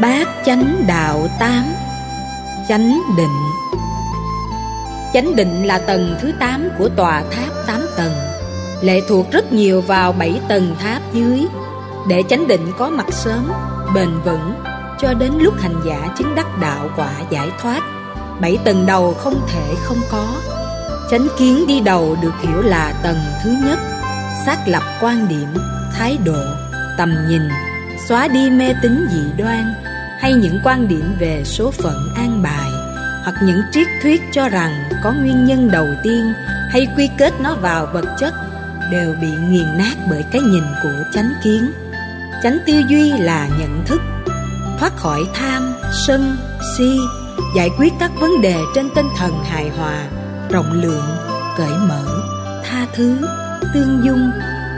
Bát chánh đạo tám Chánh định. Chánh định là tầng thứ 8 của tòa tháp 8 tầng Lệ thuộc rất nhiều vào 7 tầng tháp dưới. Để chánh định có mặt sớm, bền vững Cho đến lúc hành giả chứng đắc đạo quả giải thoát Bảy tầng đầu không thể không có. Chánh kiến đi đầu được hiểu là tầng thứ nhất Xác lập quan điểm, thái độ, tầm nhìn Xóa đi mê tín dị đoan. Hay những quan điểm về số phận an bài Hoặc những triết thuyết cho rằng có nguyên nhân đầu tiên Hay quy kết nó vào vật chất Đều bị nghiền nát bởi cái nhìn của chánh kiến. Chánh tư duy là nhận thức Thoát khỏi tham, sân, si Giải quyết các vấn đề trên tinh thần hài hòa Rộng lượng, cởi mở, tha thứ, tương dung.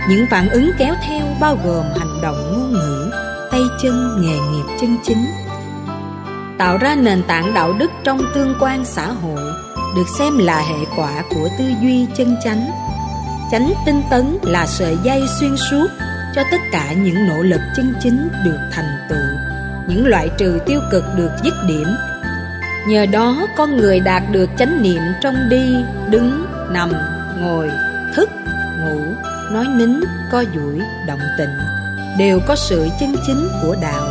Những phản ứng kéo theo bao gồm hành động ngôn ngữ Tay chân nghề nghiệp chân chính. Tạo ra nền tảng đạo đức trong tương quan xã hội Được xem là hệ quả của tư duy chân chánh. Chánh tinh tấn là sợi dây xuyên suốt cho tất cả những nỗ lực chân chính được thành tựu, những loại trừ tiêu cực được dứt điểm. Nhờ đó con người đạt được chánh niệm trong đi, đứng, nằm, ngồi, thức, ngủ, nói nín, co duỗi, động tịnh đều có sự chân chính của đạo,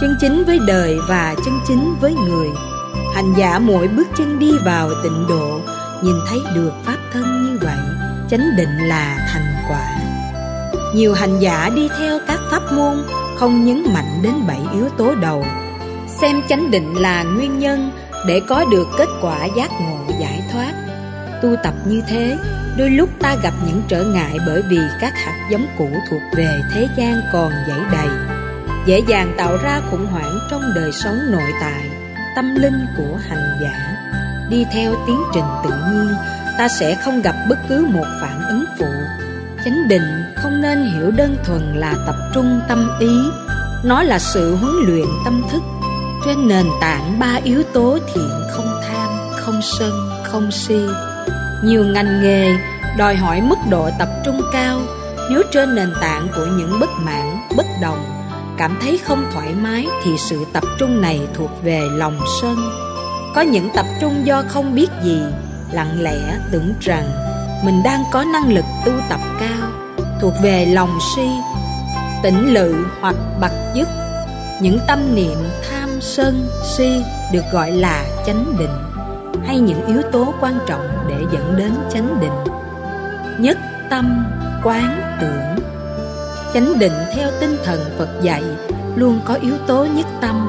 chân chính với đời và chân chính với người. Hành giả mỗi bước chân đi vào tịnh độ, nhìn thấy được pháp thân như vậy, chánh định là thành quả. Nhiều hành giả đi theo các pháp môn không nhấn mạnh đến bảy yếu tố đầu Xem chánh định là nguyên nhân để có được kết quả giác ngộ giải thoát Tu tập như thế, đôi lúc ta gặp những trở ngại bởi vì các hạt giống cũ thuộc về thế gian còn dãy đầy. Dễ dàng tạo ra khủng hoảng trong đời sống nội tại, tâm linh của hành giả. Đi theo tiến trình tự nhiên, ta sẽ không gặp bất cứ một phản ứng phụ. Chánh định không nên hiểu đơn thuần là tập trung tâm ý. Nó là sự huấn luyện tâm thức. Trên nền tảng ba yếu tố thiện không tham, không sân, không si nhiều ngành nghề đòi hỏi mức độ tập trung cao. Nếu trên nền tảng của những bất mãn, bất đồng Cảm thấy không thoải mái thì sự tập trung này thuộc về lòng sân. Có những tập trung do không biết gì Lặng lẽ tưởng rằng mình đang có năng lực tu tập cao thuộc về lòng si tỉnh lự hoặc bậc dứt những tâm niệm tham sân si được gọi là chánh định hay những yếu tố quan trọng để dẫn đến chánh định. Nhất tâm quán tưởng. Chánh định theo tinh thần phật dạy luôn có yếu tố nhất tâm.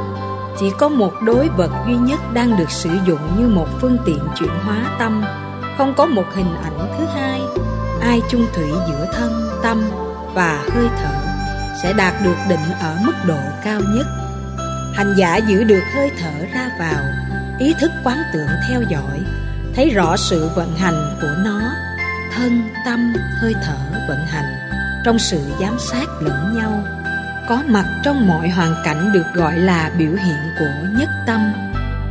Chỉ có một đối vật duy nhất đang được sử dụng như một phương tiện chuyển hóa tâm, không có một hình ảnh thứ hai. Ai chung thủy giữa thân, tâm và hơi thở sẽ đạt được định ở mức độ cao nhất. Hành giả giữ được hơi thở ra vào ý thức quán tưởng theo dõi, thấy rõ sự vận hành của nó. Thân, tâm, hơi thở vận hành, trong sự giám sát lẫn nhau. Có mặt trong mọi hoàn cảnh được gọi là biểu hiện của nhất tâm.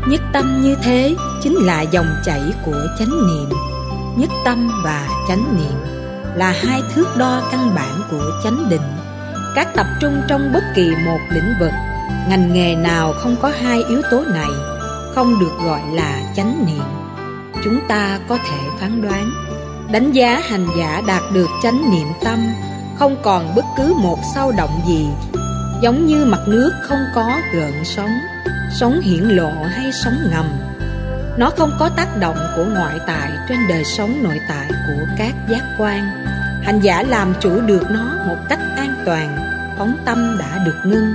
Nhất tâm như thế chính là dòng chảy của chánh niệm. Nhất tâm và chánh niệm là hai thước đo căn bản của chánh định. Các tập trung trong bất kỳ một lĩnh vực, ngành nghề nào không có hai yếu tố này không được gọi là chánh niệm. Chúng ta có thể phán đoán, đánh giá hành giả đạt được chánh niệm tâm không còn bất cứ một sao động gì, giống như mặt nước không có gợn sóng sóng hiển lộ hay sóng ngầm. Nó không có tác động của ngoại tại trên đời sống nội tại của các giác quan. Hành giả làm chủ được nó một cách an toàn, phóng tâm đã được ngưng.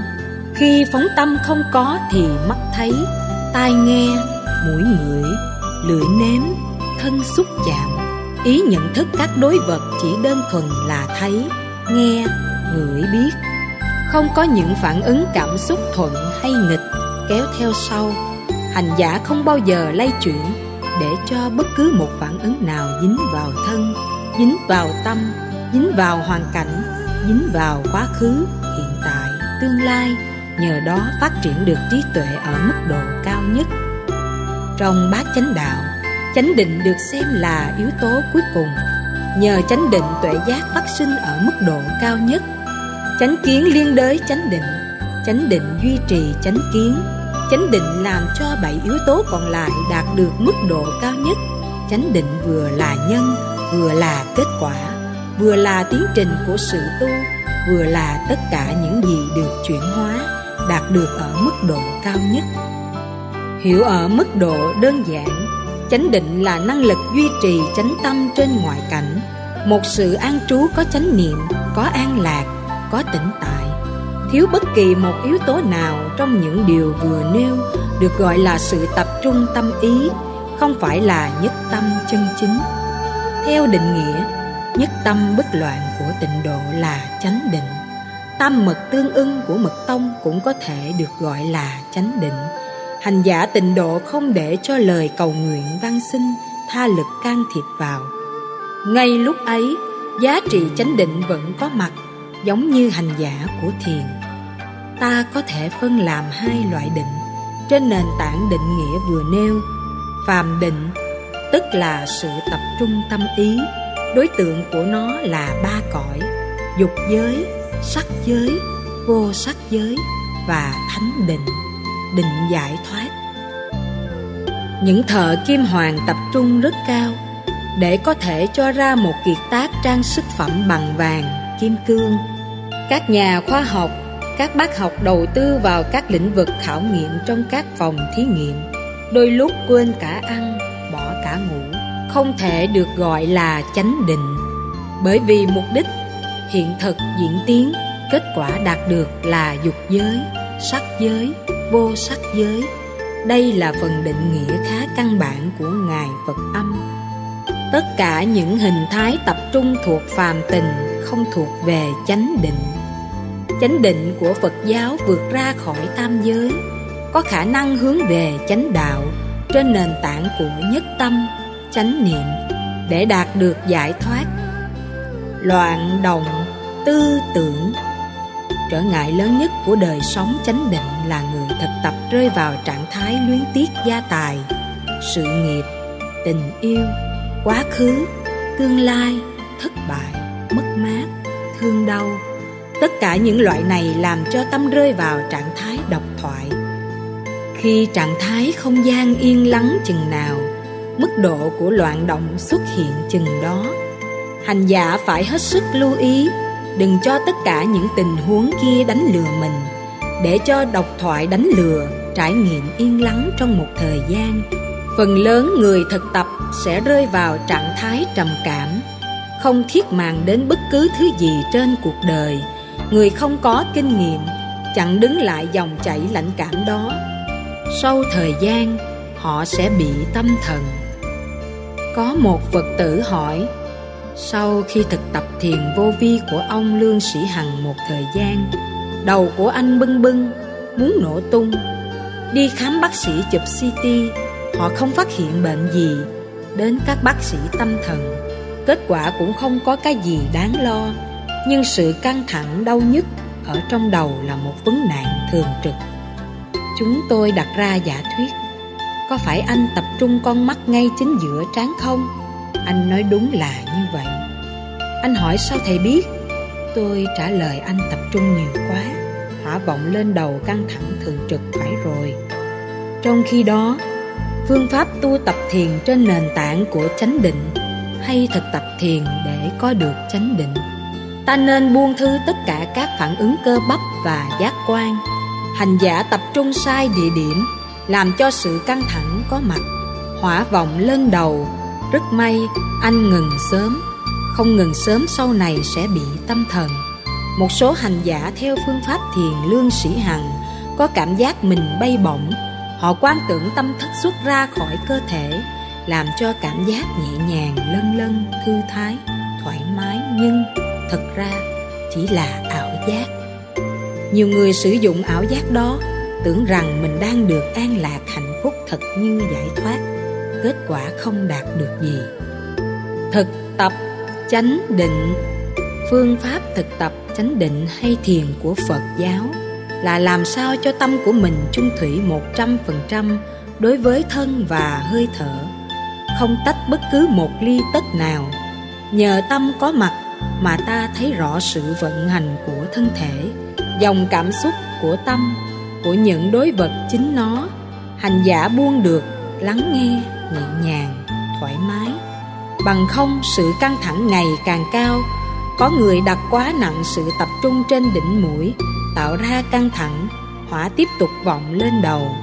Khi phóng tâm không có thì mắt thấy tai nghe, mũi ngửi, lưỡi nếm, thân xúc chạm. Ý nhận thức các đối vật chỉ đơn thuần là thấy, nghe, ngửi, biết. Không có những phản ứng cảm xúc thuận hay nghịch, kéo theo sau. Hành giả không bao giờ lay chuyển để cho bất cứ một phản ứng nào dính vào thân, dính vào tâm, dính vào hoàn cảnh, dính vào quá khứ, hiện tại, tương lai nhờ đó phát triển được trí tuệ ở mức độ cao nhất. Trong bát chánh đạo, chánh định được xem là yếu tố cuối cùng. Nhờ chánh định tuệ giác phát sinh ở mức độ cao nhất, chánh kiến liên đới chánh định chánh định duy trì chánh kiến, chánh định làm cho bảy yếu tố còn lại đạt được mức độ cao nhất. Chánh định vừa là nhân, vừa là kết quả, vừa là tiến trình của sự tu, vừa là tất cả những gì được chuyển hóa đạt được ở mức độ cao nhất. Hiểu ở mức độ đơn giản, chánh định là năng lực duy trì chánh tâm trên ngoại cảnh. Một sự an trú có chánh niệm, có an lạc, có tĩnh tại. Thiếu bất kỳ một yếu tố nào trong những điều vừa nêu được gọi là sự tập trung tâm ý, không phải là nhất tâm chân chính. Theo định nghĩa, nhất tâm bất loạn của tịnh độ là chánh định tam mật tương ưng của mật tông cũng có thể được gọi là chánh định. Hành giả tịnh độ không để cho lời cầu nguyện văn sinh, tha lực can thiệp vào. Ngay lúc ấy, giá trị chánh định vẫn có mặt, giống như hành giả của thiền. Ta có thể phân làm hai loại định, trên nền tảng định nghĩa vừa nêu, phàm định, tức là sự tập trung tâm ý, đối tượng của nó là ba cõi, dục giới sắc giới, vô sắc giới và thánh định định giải thoát. Những thợ kim hoàng tập trung rất cao để có thể cho ra một kiệt tác trang sức phẩm bằng vàng, kim cương. Các nhà khoa học, các bác học đầu tư vào các lĩnh vực khảo nghiệm trong các phòng thí nghiệm, đôi lúc quên cả ăn, bỏ cả ngủ, không thể được gọi là chánh định. Bởi vì mục đích hiện thực diễn tiến, kết quả đạt được là dục giới, sắc giới, vô sắc giới. Đây là phần định nghĩa khá căn bản của ngài phật âm. Tất cả những hình thái tập trung thuộc phàm tình, không thuộc về chánh định. Chánh định của phật giáo vượt ra khỏi tam giới, có khả năng hướng về chánh đạo trên nền tảng của nhất tâm, chánh niệm. Để đạt được giải thoát loạn động tư tưởng. Trở ngại lớn nhất của đời sống chánh định là người thực tập rơi vào trạng thái luyến tiếc gia tài, sự nghiệp, tình yêu, quá khứ, tương lai, thất bại, mất mát, thương đau. Tất cả những loại này làm cho tâm rơi vào trạng thái độc thoại. Khi trạng thái không gian yên lắng chừng nào, mức độ của loạn động xuất hiện chừng đó hành giả phải hết sức lưu ý. Đừng cho tất cả những tình huống kia đánh lừa mình. Để cho độc thoại đánh lừa, trải nghiệm yên lắng trong một thời gian. Phần lớn người thực tập sẽ rơi vào trạng thái trầm cảm. Không thiết màng đến bất cứ thứ gì trên cuộc đời. Người không có kinh nghiệm chặn đứng lại dòng chảy lãnh cảm đó. Sau thời gian, họ sẽ bị tâm thần. Có một phật tử hỏi sau khi thực tập thiền vô vi của ông lương sĩ hằng một thời gian, đầu của anh bưng bưng, muốn nổ tung. Đi khám bác sĩ chụp ct họ không phát hiện bệnh gì đến các bác sĩ tâm thần. Kết quả cũng không có cái gì đáng lo, nhưng sự căng thẳng đau nhức ở trong đầu là một vấn nạn thường trực. Chúng tôi đặt ra giả thuyết, có phải anh tập trung con mắt ngay chính giữa trán không? Anh nói đúng là như vậy. Anh hỏi sao thầy biết? Tôi trả lời anh tập trung nhiều quá hỏa vọng lên đầu căng thẳng thường trực phải rồi. Trong khi đó, phương pháp tu tập thiền trên nền tảng của chánh định hay thực tập thiền để có được chánh định. Ta nên buông thư tất cả các phản ứng cơ bắp và giác quan. Hành giả tập trung sai địa điểm, làm cho sự căng thẳng có mặt, hỏa vọng lên đầu rất may, anh ngừng sớm. Không ngừng sớm sau này sẽ bị tâm thần. Một số hành giả theo phương pháp thiền lương sĩ hằng có cảm giác mình bay bổng. Họ quan tưởng tâm thức xuất ra khỏi cơ thể, làm cho cảm giác nhẹ nhàng lân lân thư thái, thoải mái. Nhưng thật ra, chỉ là ảo giác. Nhiều người sử dụng ảo giác đó, tưởng rằng mình đang được an lạc hạnh phúc thật như giải thoát kết quả không đạt được gì. Thực tập chánh định. Phương pháp thực tập chánh định hay thiền của phật giáo là làm sao cho tâm của mình chung thủy một trăm phần trăm đối với thân và hơi thở. Không tách bất cứ một ly tất nào. Nhờ tâm có mặt mà ta thấy rõ sự vận hành của thân thể, dòng cảm xúc của tâm, của những đối vật chính nó. Hành giả buông được, lắng nghe nhẹ nhàng, thoải mái. Bằng không, sự căng thẳng ngày càng cao. Có người đặt quá nặng sự tập trung trên đỉnh mũi, tạo ra căng thẳng, hỏa tiếp tục vọng lên đầu.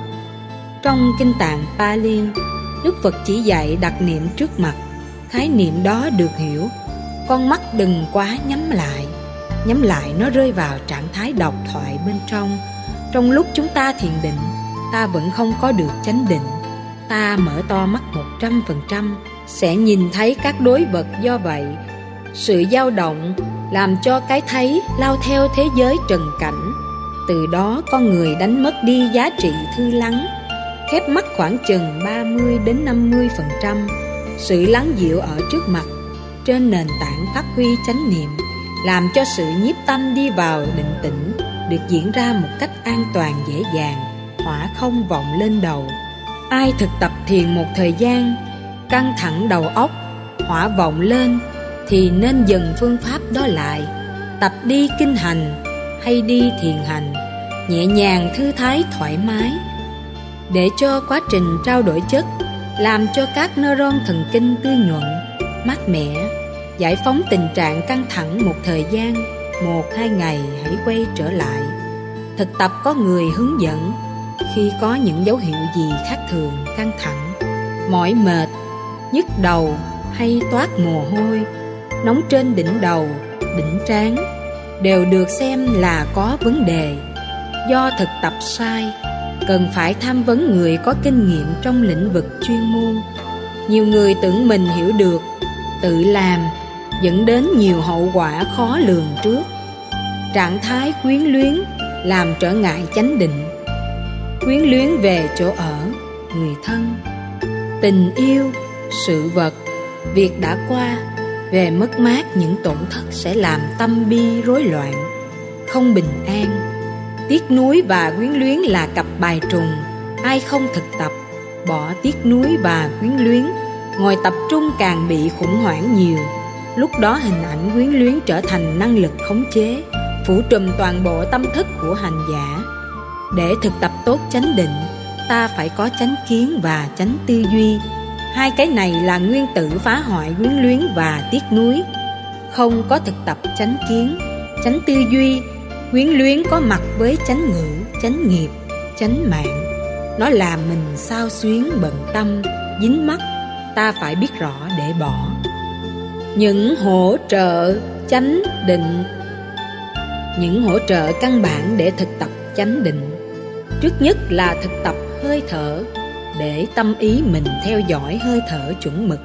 Trong kinh tạng Pali, Đức Phật chỉ dạy đặt niệm trước mặt. Khái niệm đó được hiểu. Con mắt đừng quá nhắm lại. Nhắm lại nó rơi vào trạng thái độc thoại bên trong. Trong lúc chúng ta thiền định, ta vẫn không có được chánh định ta mở to mắt một trăm phần trăm, sẽ nhìn thấy các đối vật do vậy. Sự dao động làm cho cái thấy lao theo thế giới trần cảnh. Từ đó con người đánh mất đi giá trị thư lắng. Khép mắt khoảng chừng 30 đến 50 phần trăm, sự lắng dịu ở trước mặt, trên nền tảng phát huy chánh niệm, làm cho sự nhiếp tâm đi vào định tĩnh, được diễn ra một cách an toàn, dễ dàng, hỏa không vọng lên đầu ai thực tập thiền một thời gian, căng thẳng đầu óc, hỏa vọng lên thì nên dừng phương pháp đó lại, tập đi kinh hành hay đi thiền hành, nhẹ nhàng thư thái thoải mái. Để cho quá trình trao đổi chất, làm cho các neuron thần kinh tươi nhuận, mát mẻ, giải phóng tình trạng căng thẳng một thời gian, một hai ngày hãy quay trở lại. Thực tập có người hướng dẫn khi có những dấu hiệu gì khác thường, căng thẳng, mỏi mệt, nhức đầu hay toát mồ hôi, nóng trên đỉnh đầu, đỉnh trán đều được xem là có vấn đề. Do thực tập sai, cần phải tham vấn người có kinh nghiệm trong lĩnh vực chuyên môn. Nhiều người tưởng mình hiểu được, tự làm, dẫn đến nhiều hậu quả khó lường trước. Trạng thái quyến luyến làm trở ngại chánh định quyến luyến về chỗ ở, người thân. Tình yêu, sự vật, việc đã qua, về mất mát những tổn thất sẽ làm tâm bi rối loạn, không bình an. Tiếc nuối và quyến luyến là cặp bài trùng, ai không thực tập, bỏ tiếc nuối và quyến luyến. Ngồi tập trung càng bị khủng hoảng nhiều, lúc đó hình ảnh quyến luyến trở thành năng lực khống chế, phủ trùm toàn bộ tâm thức của hành giả để thực tập tốt chánh định, ta phải có chánh kiến và chánh tư duy. Hai cái này là nguyên tử phá hoại quyến luyến và tiếc nuối. Không có thực tập chánh kiến, chánh tư duy quyến luyến có mặt với chánh ngữ, chánh nghiệp, chánh mạng. Nó làm mình sao xuyến bận tâm, dính mắt, ta phải biết rõ để bỏ. Những hỗ trợ chánh định. Những hỗ trợ căn bản để thực tập chánh định trước nhất là thực tập hơi thở, để tâm ý mình theo dõi hơi thở chuẩn mực.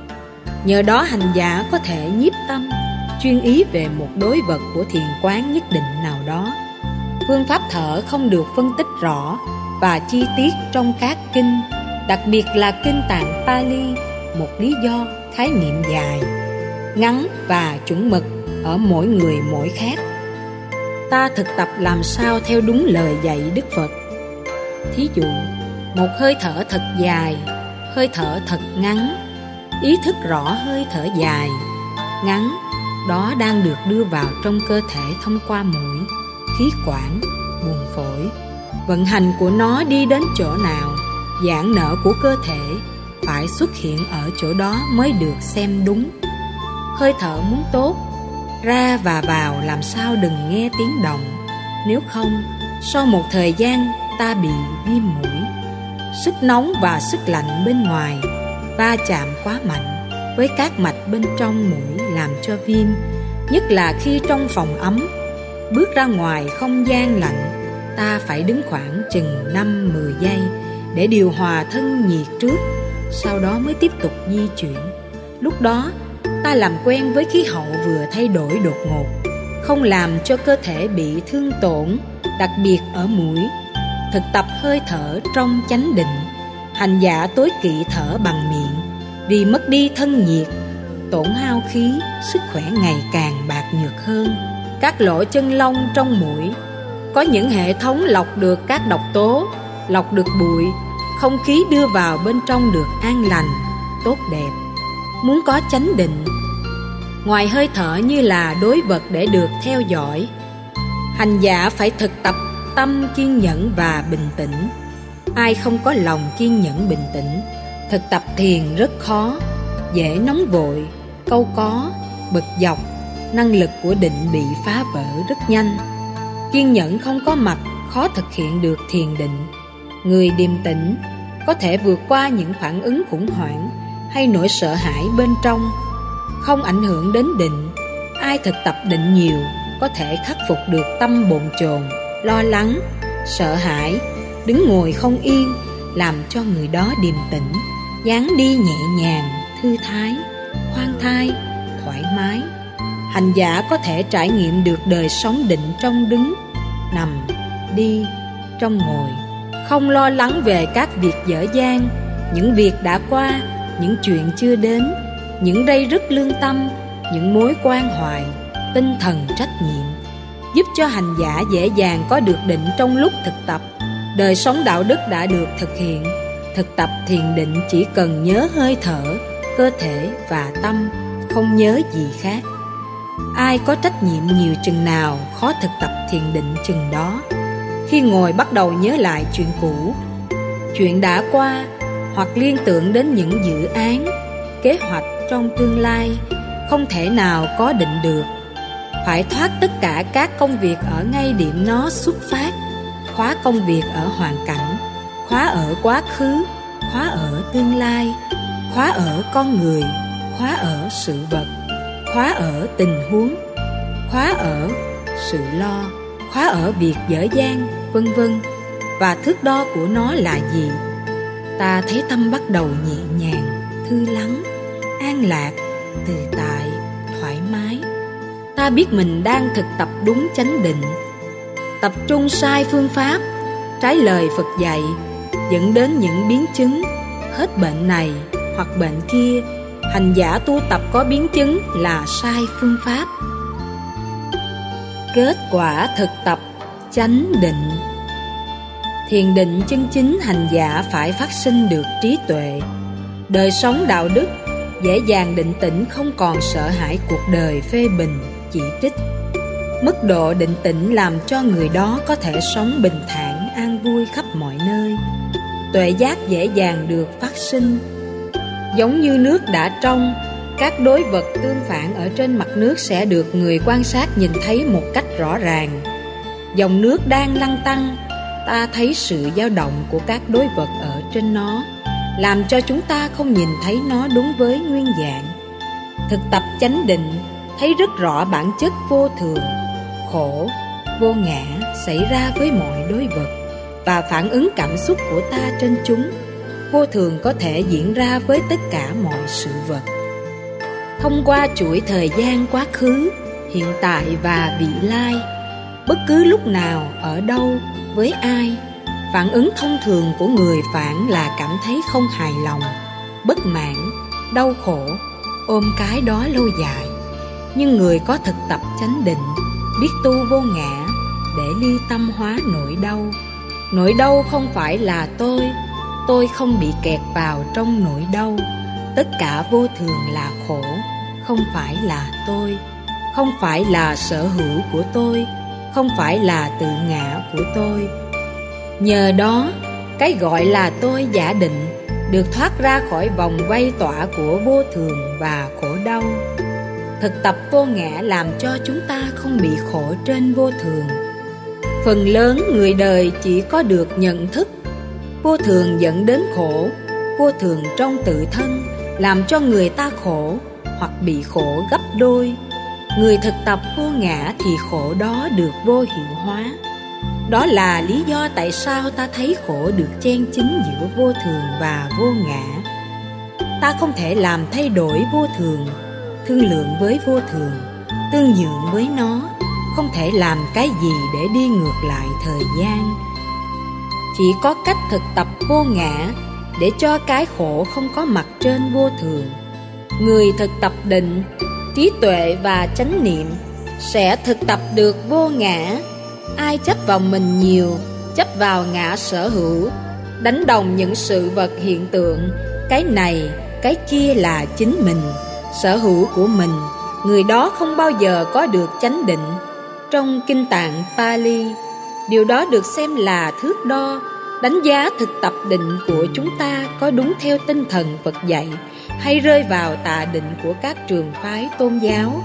Nhờ đó hành giả có thể nhiếp tâm, chuyên ý về một đối vật của thiền quán nhất định nào đó. Phương pháp thở không được phân tích rõ và chi tiết trong các kinh, đặc biệt là kinh tạng pali, một lý do, khái niệm dài, ngắn và chuẩn mực ở mỗi người mỗi khác. Ta thực tập làm sao theo đúng lời dạy đức phật thí dụ, một hơi thở thật dài, hơi thở thật ngắn. Ý thức rõ hơi thở dài, ngắn, đó đang được đưa vào trong cơ thể thông qua mũi, khí quản, buồng phổi. Vận hành của nó đi đến chỗ nào, giãn nở của cơ thể phải xuất hiện ở chỗ đó mới được xem đúng. Hơi thở muốn tốt, ra và vào làm sao đừng nghe tiếng động. Nếu không, sau một thời gian ta bị viêm mũi. Sức nóng và sức lạnh bên ngoài va chạm quá mạnh với các mạch bên trong mũi làm cho viêm, nhất là khi trong phòng ấm. Bước ra ngoài không gian lạnh, ta phải đứng khoảng chừng năm, mười giây để điều hòa thân nhiệt trước, sau đó mới tiếp tục di chuyển. Lúc đó, ta làm quen với khí hậu vừa thay đổi đột ngột, không làm cho cơ thể bị thương tổn, đặc biệt ở mũi thực tập hơi thở trong chánh định, hành giả tối kỵ thở bằng miệng. Vì mất đi thân nhiệt, tổn hao khí, sức khỏe ngày càng bạc nhược hơn. Các lỗ chân lông trong mũi, có những hệ thống lọc được các độc tố, lọc được bụi, không khí đưa vào bên trong được an lành, tốt đẹp. Muốn có chánh định, ngoài hơi thở như là đối vật để được theo dõi, Hành giả phải thực tập tâm kiên nhẫn và bình tĩnh. Ai không có lòng kiên nhẫn bình tĩnh Thực tập thiền rất khó Dễ nóng vội, câu có, bực dọc Năng lực của định bị phá vỡ rất nhanh. Kiên nhẫn không có mặt khó thực hiện được thiền định. Người điềm tĩnh có thể vượt qua những phản ứng khủng hoảng hay nỗi sợ hãi bên trong. Không ảnh hưởng đến định ai thực tập định nhiều có thể khắc phục được tâm bồn chồn lo lắng, sợ hãi, đứng ngồi không yên, làm cho người đó điềm tĩnh, dáng đi nhẹ nhàng, thư thái, khoan thai, thoải mái. Hành giả có thể trải nghiệm được đời sống định trong đứng, nằm, đi, trong ngồi, không lo lắng về các việc dở dang, những việc đã qua, những chuyện chưa đến, những rây rứt lương tâm, những mối quan hoài, tinh thần trách nhiệm giúp cho hành giả dễ dàng có được định trong lúc thực tập. Đời sống đạo đức đã được thực hiện, thực tập thiền định chỉ cần nhớ hơi thở, cơ thể và tâm, không nhớ gì khác. Ai có trách nhiệm nhiều chừng nào, khó thực tập thiền định chừng đó. Khi ngồi bắt đầu nhớ lại chuyện cũ, chuyện đã qua, hoặc liên tưởng đến những dự án, kế hoạch trong tương lai, không thể nào có định được phải thoát tất cả các công việc ở ngay điểm nó xuất phát. Khóa công việc ở hoàn cảnh, khóa ở quá khứ, khóa ở tương lai, khóa ở con người, khóa ở sự vật, khóa ở tình huống, khóa ở sự lo, khóa ở việc dở dang, vân vân. Và thước đo của nó là gì? Ta thấy tâm bắt đầu nhẹ nhàng, thư lắng, an lạc tự tại, thoải mái ta biết mình đang thực tập đúng chánh định. Tập trung sai phương pháp, trái lời phật dạy, dẫn đến những biến chứng, hết bệnh này hoặc bệnh kia. Hành giả tu tập có biến chứng là sai phương pháp. Kết quả thực tập chánh định. Thiền định chân chính hành giả phải phát sinh được trí tuệ. Đời sống đạo đức, dễ dàng định tĩnh không còn sợ hãi cuộc đời phê bình chỉ trích. Mức độ định tĩnh làm cho người đó có thể sống bình thản, an vui khắp mọi nơi. Tuệ giác dễ dàng được phát sinh. Giống như nước đã trong, các đối vật tương phản ở trên mặt nước sẽ được người quan sát nhìn thấy một cách rõ ràng. Dòng nước đang lăn tăng ta thấy sự dao động của các đối vật ở trên nó, làm cho chúng ta không nhìn thấy nó đúng với nguyên dạng. Thực tập chánh định thấy rất rõ bản chất vô thường, khổ, vô ngã xảy ra với mọi đối vật và phản ứng cảm xúc của ta trên chúng, vô thường có thể diễn ra với tất cả mọi sự vật. Thông qua chuỗi thời gian quá khứ, hiện tại và vị lai, bất cứ lúc nào, ở đâu, với ai, phản ứng thông thường của người phản là cảm thấy không hài lòng, bất mãn, đau khổ, ôm cái đó lâu dài nhưng người có thực tập chánh định, biết tu vô ngã để ly tâm hóa nỗi đau. Nỗi đau không phải là tôi tôi không bị kẹt vào trong nỗi đau. Tất cả vô thường là khổ, không phải là tôi. Không phải là sở hữu của tôi, không phải là tự ngã của tôi. Nhờ đó, cái gọi là tôi giả định được thoát ra khỏi vòng quay tỏa của vô thường và khổ đau thực tập vô ngã làm cho chúng ta không bị khổ trên vô thường. Phần lớn người đời chỉ có được nhận thức, vô thường dẫn đến khổ, vô thường trong tự thân, làm cho người ta khổ hoặc bị khổ gấp đôi. Người thực tập vô ngã thì khổ đó được vô hiệu hóa. Đó là lý do tại sao ta thấy khổ được chen chính giữa vô thường và vô ngã. Ta không thể làm thay đổi vô thường thương lượng với vô thường, tương nhượng với nó, không thể làm cái gì để đi ngược lại thời gian. Chỉ có cách thực tập vô ngã để cho cái khổ không có mặt trên vô thường. Người thực tập định, trí tuệ và chánh niệm sẽ thực tập được vô ngã. Ai chấp vào mình nhiều, chấp vào ngã sở hữu, đánh đồng những sự vật hiện tượng, cái này, cái kia là chính mình sở hữu của mình người đó không bao giờ có được chánh định trong kinh tạng Pali. Điều đó được xem là thước đo, đánh giá thực tập định của chúng ta có đúng theo tinh thần Phật dạy hay rơi vào tà định của các trường phái tôn giáo.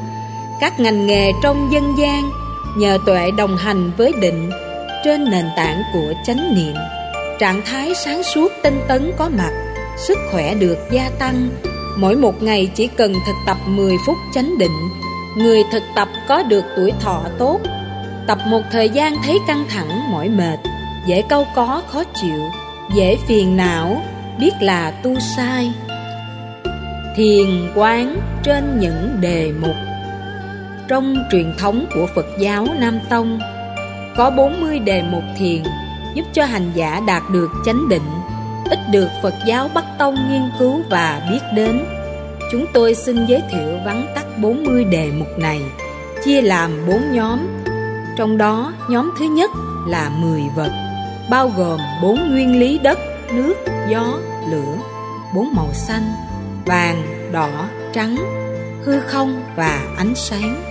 Các ngành nghề trong dân gian nhờ tuệ đồng hành với định trên nền tảng của chánh niệm trạng thái sáng suốt tinh tấn có mặt sức khỏe được gia tăng mỗi một ngày chỉ cần thực tập 10 phút chánh định người thực tập có được tuổi thọ tốt. Tập một thời gian thấy căng thẳng mỏi mệt dễ câu có khó chịu dễ phiền não biết là tu sai. Thiền quán trên những đề mục. Trong truyền thống của Phật giáo Nam Tông có 40 đề mục thiền giúp cho hành giả đạt được chánh định, ít được Phật giáo Bắc Tông nghiên cứu và biết đến. Chúng tôi xin giới thiệu vắn tắt 40 đề mục này, chia làm 4 nhóm. Trong đó, nhóm thứ nhất là 10 vật, bao gồm 4 nguyên lý đất, nước, gió, lửa, 4 màu xanh, vàng, đỏ, trắng, hư không và ánh sáng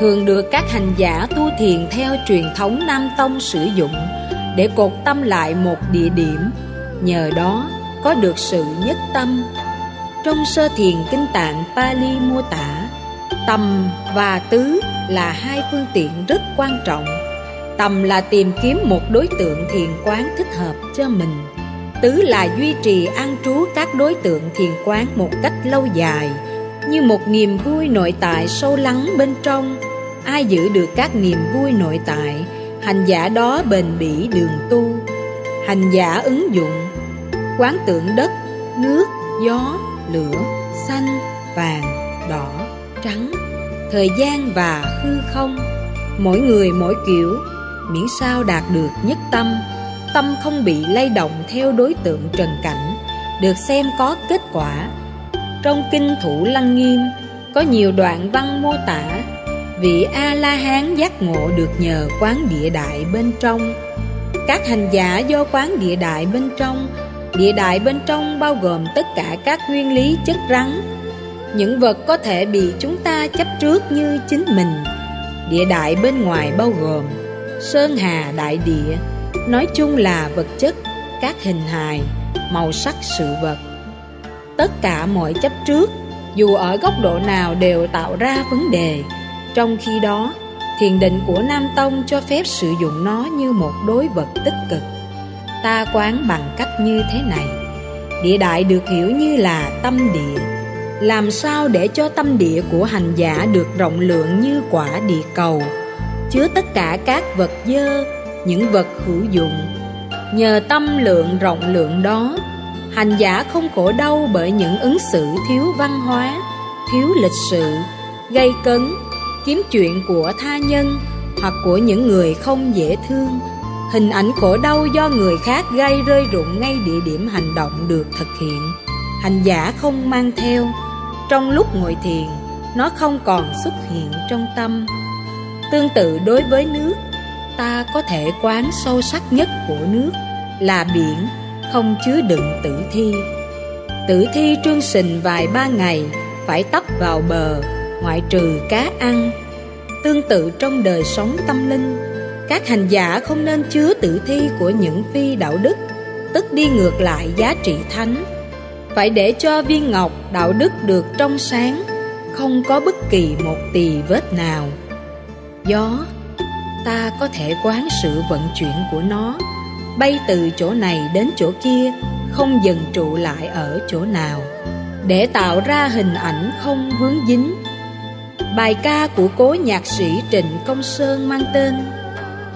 thường được các hành giả tu thiền theo truyền thống Nam Tông sử dụng để cột tâm lại một địa điểm, nhờ đó có được sự nhất tâm. Trong sơ thiền kinh tạng Pali mô tả, tâm và tứ là hai phương tiện rất quan trọng. Tâm là tìm kiếm một đối tượng thiền quán thích hợp cho mình. Tứ là duy trì an trú các đối tượng thiền quán một cách lâu dài, như một niềm vui nội tại sâu lắng bên trong ai giữ được các niềm vui nội tại hành giả đó bền bỉ đường tu hành giả ứng dụng. Quán tưởng đất, nước, gió, lửa, xanh, vàng, đỏ, trắng. Thời gian và hư không. Mỗi người mỗi kiểu, miễn sao đạt được nhất tâm. Tâm không bị lay động theo đối tượng trần cảnh, được xem có kết quả. Trong kinh thủ lăng nghiêm, có nhiều đoạn văn mô tả, vị a la hán giác ngộ được nhờ quán địa đại bên trong các hành giả do quán địa đại bên trong. Địa đại bên trong bao gồm tất cả các nguyên lý chất rắn. Những vật có thể bị chúng ta chấp trước như chính mình. Địa đại bên ngoài bao gồm sơn hà đại địa. Nói chung là vật chất các hình hài màu sắc sự vật. Tất cả mọi chấp trước dù ở góc độ nào đều tạo ra vấn đề. Trong khi đó, thiền định của Nam Tông cho phép sử dụng nó như một đối vật tích cực. Ta quán bằng cách như thế này. Địa đại được hiểu như là tâm địa. Làm sao để cho tâm địa của hành giả được rộng lượng như quả địa cầu, chứa tất cả các vật dơ, những vật hữu dụng. Nhờ tâm lượng rộng lượng đó, hành giả không khổ đau bởi những ứng xử thiếu văn hóa, thiếu lịch sự, gây cấn kiếm chuyện của tha nhân hoặc của những người không dễ thương. Hình ảnh khổ đau do người khác gây rơi rụng ngay địa điểm hành động được thực hiện. Hành giả không mang theo. Trong lúc ngồi thiền, nó không còn xuất hiện trong tâm. Tương tự đối với nước, ta có thể quán sâu sắc nhất của nước là biển, không chứa đựng tử thi. Tử thi trương sình vài ba ngày phải tấp vào bờ ngoại trừ cá ăn. Tương tự trong đời sống tâm linh, các hành giả không nên chứa tử thi của những phi đạo đức, tức đi ngược lại giá trị thánh. Phải để cho viên ngọc đạo đức được trong sáng, không có bất kỳ một tì vết nào. Gió ta có thể quán sự vận chuyển của nó, bay từ chỗ này đến chỗ kia, không dần trụ lại ở chỗ nào. Để tạo ra hình ảnh không vướng dính Bài ca của cố nhạc sĩ Trịnh Công Sơn mang tên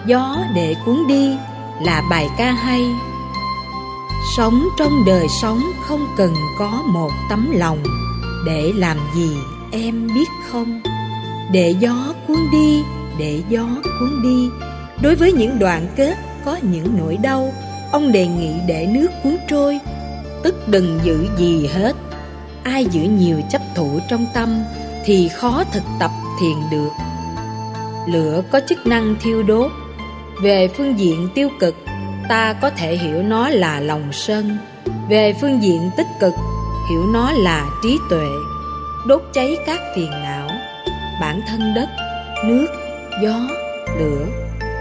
Gió để cuốn đi là bài ca hay. Sống trong đời sống không cần có một tấm lòng Để làm gì em biết không? Để gió cuốn đi, để gió cuốn đi. Đối với những đoạn kết có những nỗi đau Ông đề nghị để nước cuốn trôi. Tức đừng giữ gì hết Ai giữ nhiều chấp thủ trong tâm thì khó thực tập thiền được. Lửa có chức năng thiêu đốt. Về phương diện tiêu cực ta có thể hiểu nó là lòng sân. Về phương diện tích cực hiểu nó là trí tuệ. Đốt cháy các phiền não bản thân đất nước gió, lửa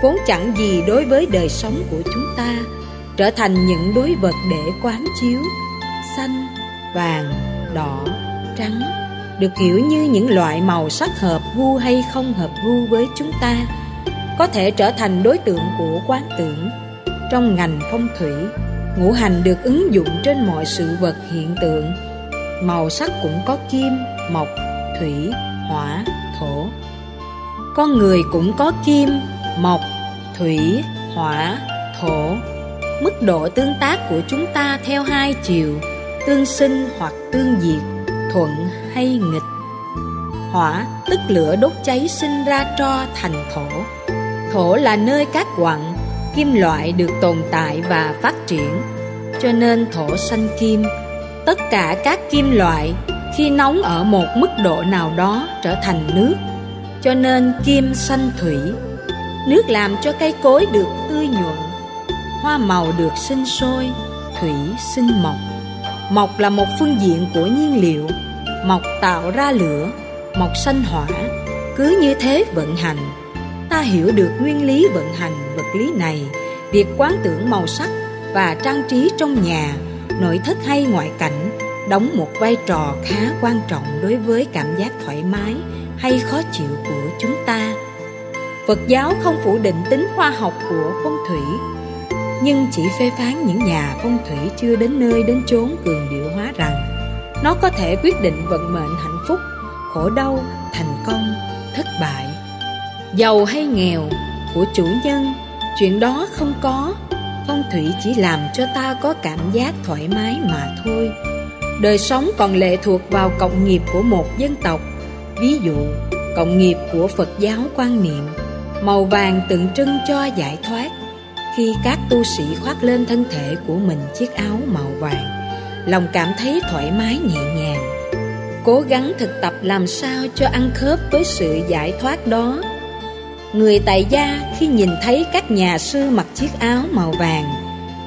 Vốn chẳng gì đối với đời sống của chúng ta Trở thành những đối vật để quán chiếu Xanh, vàng, đỏ, trắng. Được hiểu như những loại màu sắc hợp gu hay không hợp gu với chúng ta Có thể trở thành đối tượng của quán tưởng. Trong ngành phong thủy Ngũ hành được ứng dụng trên mọi sự vật hiện tượng. Màu sắc cũng có kim, mộc, thủy, hỏa, thổ. Con người cũng có kim, mộc, thủy, hỏa, thổ. Mức độ tương tác của chúng ta theo hai chiều Tương sinh hoặc tương diệt, thuận hay nghịch. Hỏa tức lửa đốt cháy sinh ra tro thành thổ. Thổ là nơi các quặng, kim loại được tồn tại và phát triển. Cho nên thổ sanh kim. Tất cả các kim loại khi nóng ở một mức độ nào đó trở thành nước. Cho nên kim sanh thủy. Nước làm cho cây cối được tươi nhuận. Hoa màu được sinh sôi Thủy sinh mộc Mộc là một phương diện của nhiên liệu mọc tạo ra lửa, mọc sanh hỏa. Cứ như thế vận hành. Ta hiểu được nguyên lý vận hành vật lý này. Việc quán tưởng màu sắc và trang trí trong nhà, Nội thất hay ngoại cảnh, Đóng một vai trò khá quan trọng đối với cảm giác thoải mái hay khó chịu của chúng ta. Phật giáo không phủ định tính khoa học của phong thủy, Nhưng chỉ phê phán những nhà phong thủy chưa đến nơi đến chốn cường điệu hóa rằng nó có thể quyết định vận mệnh hạnh phúc, khổ đau, thành công, thất bại. Giàu hay nghèo của chủ nhân, chuyện đó không có. Phong thủy chỉ làm cho ta có cảm giác thoải mái mà thôi. Đời sống còn lệ thuộc vào cộng nghiệp của một dân tộc. Ví dụ, cộng nghiệp của Phật giáo quan niệm Màu vàng tượng trưng cho giải thoát. Khi các tu sĩ khoác lên thân thể của mình chiếc áo màu vàng Lòng cảm thấy thoải mái nhẹ nhàng. Cố gắng thực tập làm sao cho ăn khớp với sự giải thoát đó. Người tại gia khi nhìn thấy các nhà sư mặc chiếc áo màu vàng,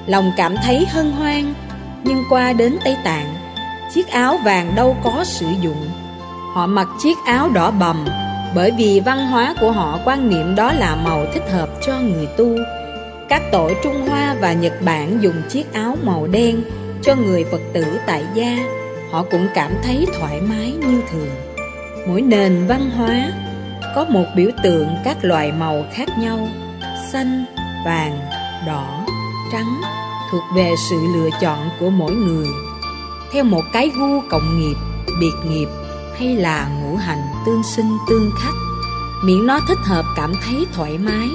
Lòng cảm thấy hân hoan, Nhưng qua đến Tây Tạng, Chiếc áo vàng đâu có sử dụng. Họ mặc chiếc áo đỏ bầm bởi vì văn hóa của họ quan niệm đó là màu thích hợp cho người tu. Các tổ Trung Hoa và Nhật Bản dùng chiếc áo màu đen cho người Phật tử tại gia Họ cũng cảm thấy thoải mái như thường. Mỗi nền văn hóa có một biểu tượng các loại màu khác nhau Xanh, vàng, đỏ, trắng thuộc về sự lựa chọn của mỗi người. Theo một cái gu cộng nghiệp, biệt nghiệp hay là ngũ hành tương sinh tương khắc miễn nó thích hợp cảm thấy thoải mái.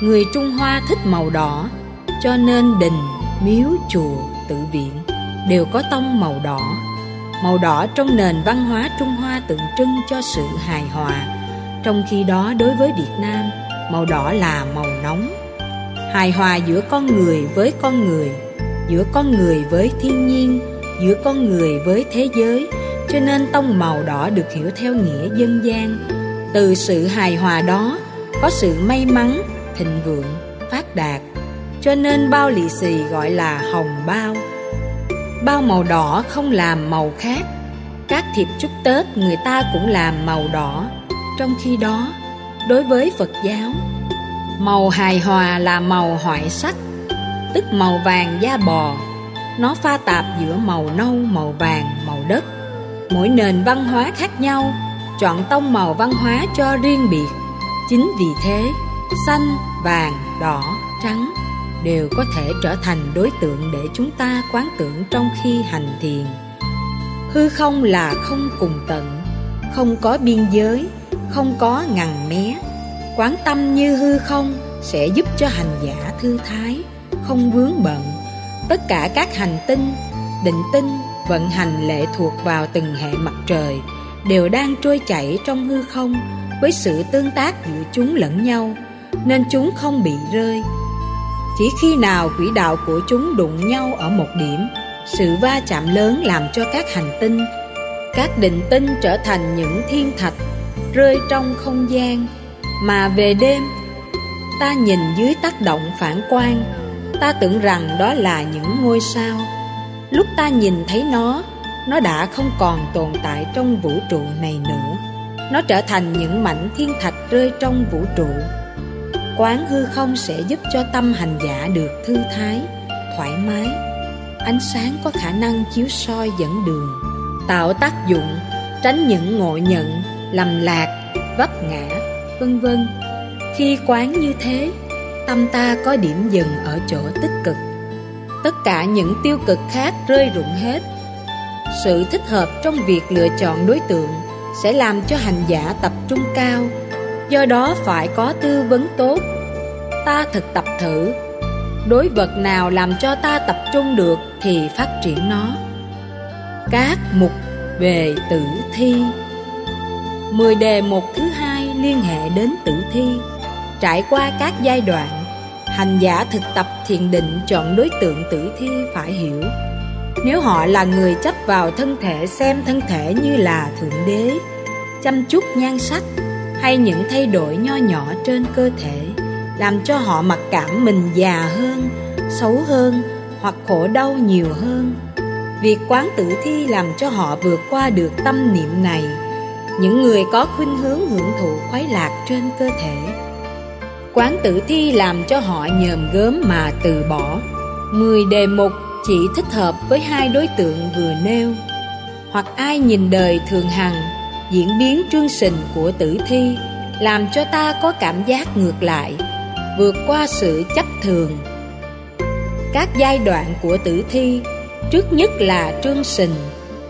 Người trung hoa thích màu đỏ cho nên đình miếu chùa tự viện, đều có tông màu đỏ. Màu đỏ trong nền văn hóa trung hoa tượng trưng cho sự hài hòa. Trong khi đó, đối với việt nam, màu đỏ là màu nóng. Hài hòa giữa con người với con người, giữa con người với thiên nhiên, giữa con người với thế giới. Cho nên tông màu đỏ được hiểu theo nghĩa dân gian. Từ sự hài hòa đó, có sự may mắn, thịnh vượng, phát đạt cho nên bao lì xì gọi là hồng bao. Bao màu đỏ không làm màu khác. Các thiệp chúc tết người ta cũng làm màu đỏ. Trong khi đó, đối với phật giáo, màu hài hòa là màu hoại sắc, tức màu vàng da bò. Nó pha tạp giữa màu nâu, màu vàng, màu đất. Mỗi nền văn hóa khác nhau, chọn tông màu văn hóa cho riêng biệt. Chính vì thế, xanh, vàng, đỏ, trắng đều có thể trở thành đối tượng để chúng ta quán tưởng trong khi hành thiền. Hư không là không cùng tận, không có biên giới, không có ngằn mé. Quán tâm như hư không sẽ giúp cho hành giả thư thái, không vướng bận. Tất cả các hành tinh, định tinh, vận hành lệ thuộc vào từng hệ mặt trời đều đang trôi chảy trong hư không với sự tương tác giữa chúng lẫn nhau, nên chúng không bị rơi chỉ khi nào quỹ đạo của chúng đụng nhau ở một điểm, sự va chạm lớn làm cho các hành tinh, các định tinh trở thành những thiên thạch rơi trong không gian. Mà về đêm, ta nhìn dưới tác động phản quang, ta tưởng rằng đó là những ngôi sao. Lúc ta nhìn thấy nó Nó đã không còn tồn tại trong vũ trụ này nữa. Nó trở thành những mảnh thiên thạch rơi trong vũ trụ. Quán hư không sẽ giúp cho tâm hành giả được thư thái, thoải mái. Ánh sáng có khả năng chiếu soi dẫn đường Tạo tác dụng, tránh những ngộ nhận, lầm lạc, vấp ngã, vân vân. Khi quán như thế, tâm ta có điểm dừng ở chỗ tích cực. Tất cả những tiêu cực khác rơi rụng hết. Sự thích hợp trong việc lựa chọn đối tượng Sẽ làm cho hành giả tập trung cao Do đó phải có tư vấn tốt. Ta thực tập thử. Đối vật nào làm cho ta tập trung được Thì phát triển nó. Các mục về tử thi. Mười đề mục thứ hai liên hệ đến tử thi. Trải qua các giai đoạn, Hành giả thực tập thiền định chọn đối tượng tử thi phải hiểu. Nếu họ là người chấp vào thân thể, xem thân thể như là Thượng Đế, Chăm chút nhan sắc hay những thay đổi nho nhỏ trên cơ thể Làm cho họ mặc cảm mình già hơn, xấu hơn hoặc khổ đau nhiều hơn. Việc quán tử thi làm cho họ vượt qua được tâm niệm này. Những người có khuynh hướng hưởng thụ khoái lạc trên cơ thể. Quán tử thi làm cho họ nhờm gớm mà từ bỏ. Mười đề mục chỉ thích hợp với hai đối tượng vừa nêu. Hoặc ai nhìn đời thường hằng Diễn biến trương sình của tử thi Làm cho ta có cảm giác ngược lại Vượt qua sự chấp thường. Các giai đoạn của tử thi Trước nhất là trương sình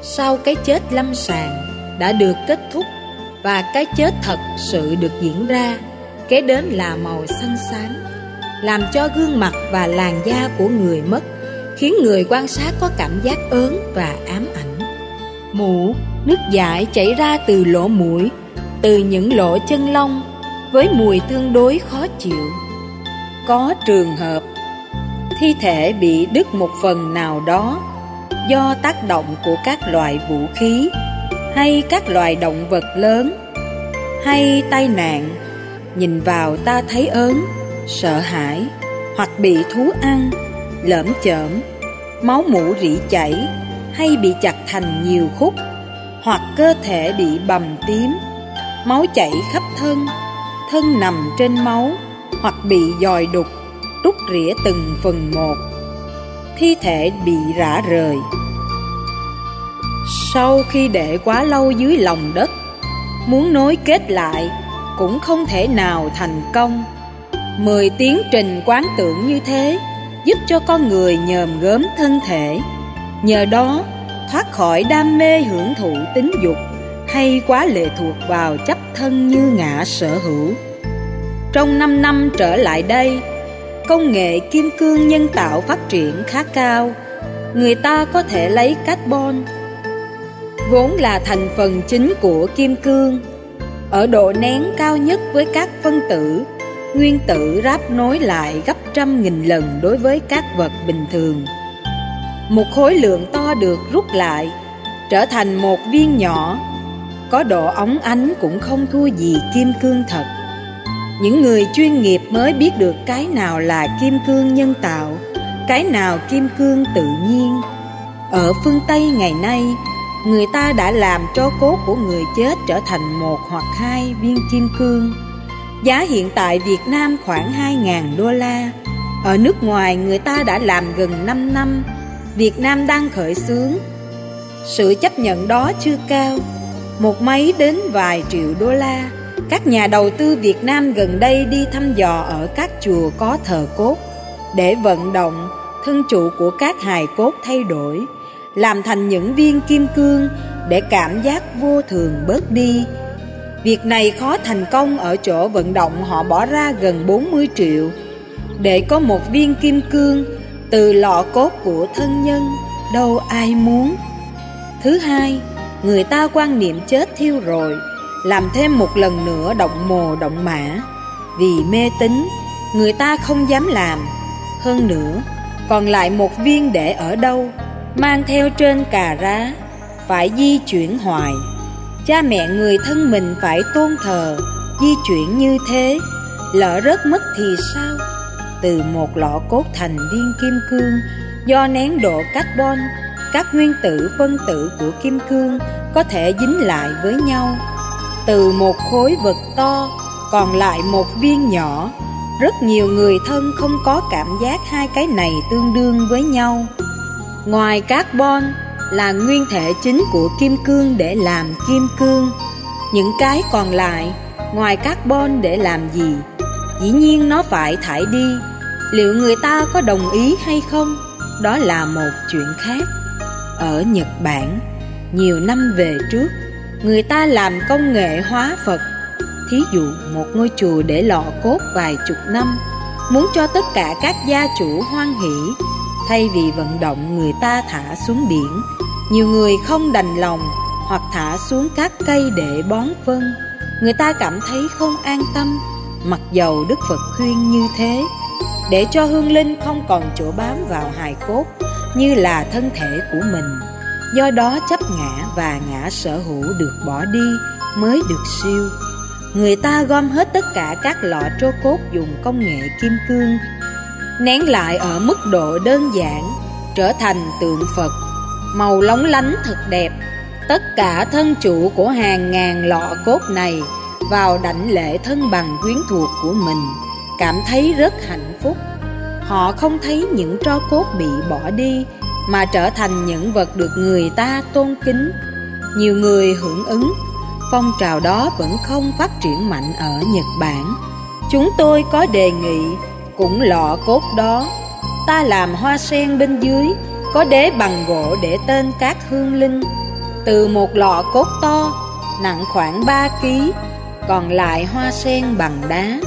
Sau cái chết lâm sàng Đã được kết thúc Và cái chết thật sự được diễn ra Kế đến là màu xanh xám Làm cho gương mặt và làn da của người mất Khiến người quan sát có cảm giác ớn và ám ảnh. Mũ, nước dãi chảy ra từ lỗ mũi Từ những lỗ chân lông Với mùi tương đối khó chịu. Có trường hợp Thi thể bị đứt một phần nào đó Do tác động của các loại vũ khí Hay các loài động vật lớn Hay tai nạn. Nhìn vào ta thấy ớn, sợ hãi Hoặc bị thú ăn, lởm chởm Máu mũ rỉ chảy Hay bị chặt thành nhiều khúc. Hoặc cơ thể bị bầm tím. Máu chảy khắp thân Thân nằm trên máu Hoặc bị dòi đục, Rút rỉa từng phần một. Thi thể bị rã rời. Sau khi để quá lâu dưới lòng đất, Muốn nối kết lại cũng không thể nào thành công. Mười tiến trình quán tưởng như thế Giúp cho con người nhờm gớm thân thể. Nhờ đó thoát khỏi đam mê hưởng thụ tính dục Hay quá lệ thuộc vào chấp thân như ngã sở hữu. Trong 5 năm trở lại đây Công nghệ kim cương nhân tạo phát triển khá cao. Người ta có thể lấy carbon Vốn là thành phần chính của kim cương ở độ nén cao nhất với các phân tử, nguyên tử ráp nối lại gấp trăm nghìn lần đối với các vật bình thường. Một khối lượng to được rút lại, trở thành một viên nhỏ, có độ óng ánh cũng không thua gì kim cương thật. Những người chuyên nghiệp mới biết được cái nào là kim cương nhân tạo, cái nào kim cương tự nhiên. Ở phương Tây ngày nay, người ta đã làm cho cốt của người chết trở thành một hoặc hai viên kim cương. Giá hiện tại Việt Nam khoảng 2.000 đô la. Ở nước ngoài người ta đã làm gần 5 năm, Việt Nam đang khởi xướng. Sự chấp nhận đó chưa cao, một mấy đến vài triệu đô la. Các nhà đầu tư Việt Nam gần đây đi thăm dò ở các chùa có thờ cốt để vận động thân trụ của các hài cốt thay đổi làm thành những viên kim cương để cảm giác vô thường bớt đi. Việc này khó thành công ở chỗ vận động họ bỏ ra gần 40 triệu để có một viên kim cương từ lọ cốt của thân nhân, đâu ai muốn. Thứ hai, người ta quan niệm chết thiêu rồi, làm thêm một lần nữa động mồ động mã. Vì mê tín, người ta không dám làm. Hơn nữa, còn lại một viên để ở đâu mang theo trên cà rá phải di chuyển hoài cha mẹ người thân mình phải tôn thờ di chuyển như thế lỡ rớt mất thì sao từ một lọ cốt thành viên kim cương do nén độ carbon, các nguyên tử phân tử của kim cương có thể dính lại với nhau. Từ một khối vật to, còn lại một viên nhỏ, rất nhiều người thân không có cảm giác hai cái này tương đương với nhau. Ngoài carbon là nguyên thể chính của kim cương để làm kim cương. Những cái còn lại, ngoài carbon để làm gì? Dĩ nhiên nó phải thải đi liệu người ta có đồng ý hay không? Đó là một chuyện khác. Ở nhật bản, nhiều năm về trước, người ta làm công nghệ hóa phật. Thí dụ, một ngôi chùa để lọ cốt vài chục năm, muốn cho tất cả các gia chủ hoan hỷ. Thay vì vận động người ta thả xuống biển, nhiều người không đành lòng hoặc thả xuống các cây để bón phân. Người ta cảm thấy không an tâm, mặc dầu đức phật khuyên như thế để cho hương linh không còn chỗ bám vào hài cốt như là thân thể của mình. Do đó chấp ngã và ngã sở hữu được bỏ đi mới được siêu. Người ta gom hết tất cả các lọ trô cốt dùng công nghệ kim cương, nén lại ở mức độ đơn giản, trở thành tượng phật. Màu lóng lánh thật đẹp, tất cả thân chủ của hàng ngàn lọ cốt này vào đảnh lễ thân bằng quyến thuộc của mình cảm thấy rất hạnh phúc. Họ không thấy những tro cốt bị bỏ đi, mà trở thành những vật được người ta tôn kính. Nhiều người hưởng ứng, phong trào đó vẫn không phát triển mạnh ở nhật bản. Chúng tôi có đề nghị, cũng lọ cốt đó. Ta làm hoa sen bên dưới, có đế bằng gỗ để tên các hương linh. Từ một lọ cốt to, nặng khoảng 3 kg còn lại hoa sen bằng đá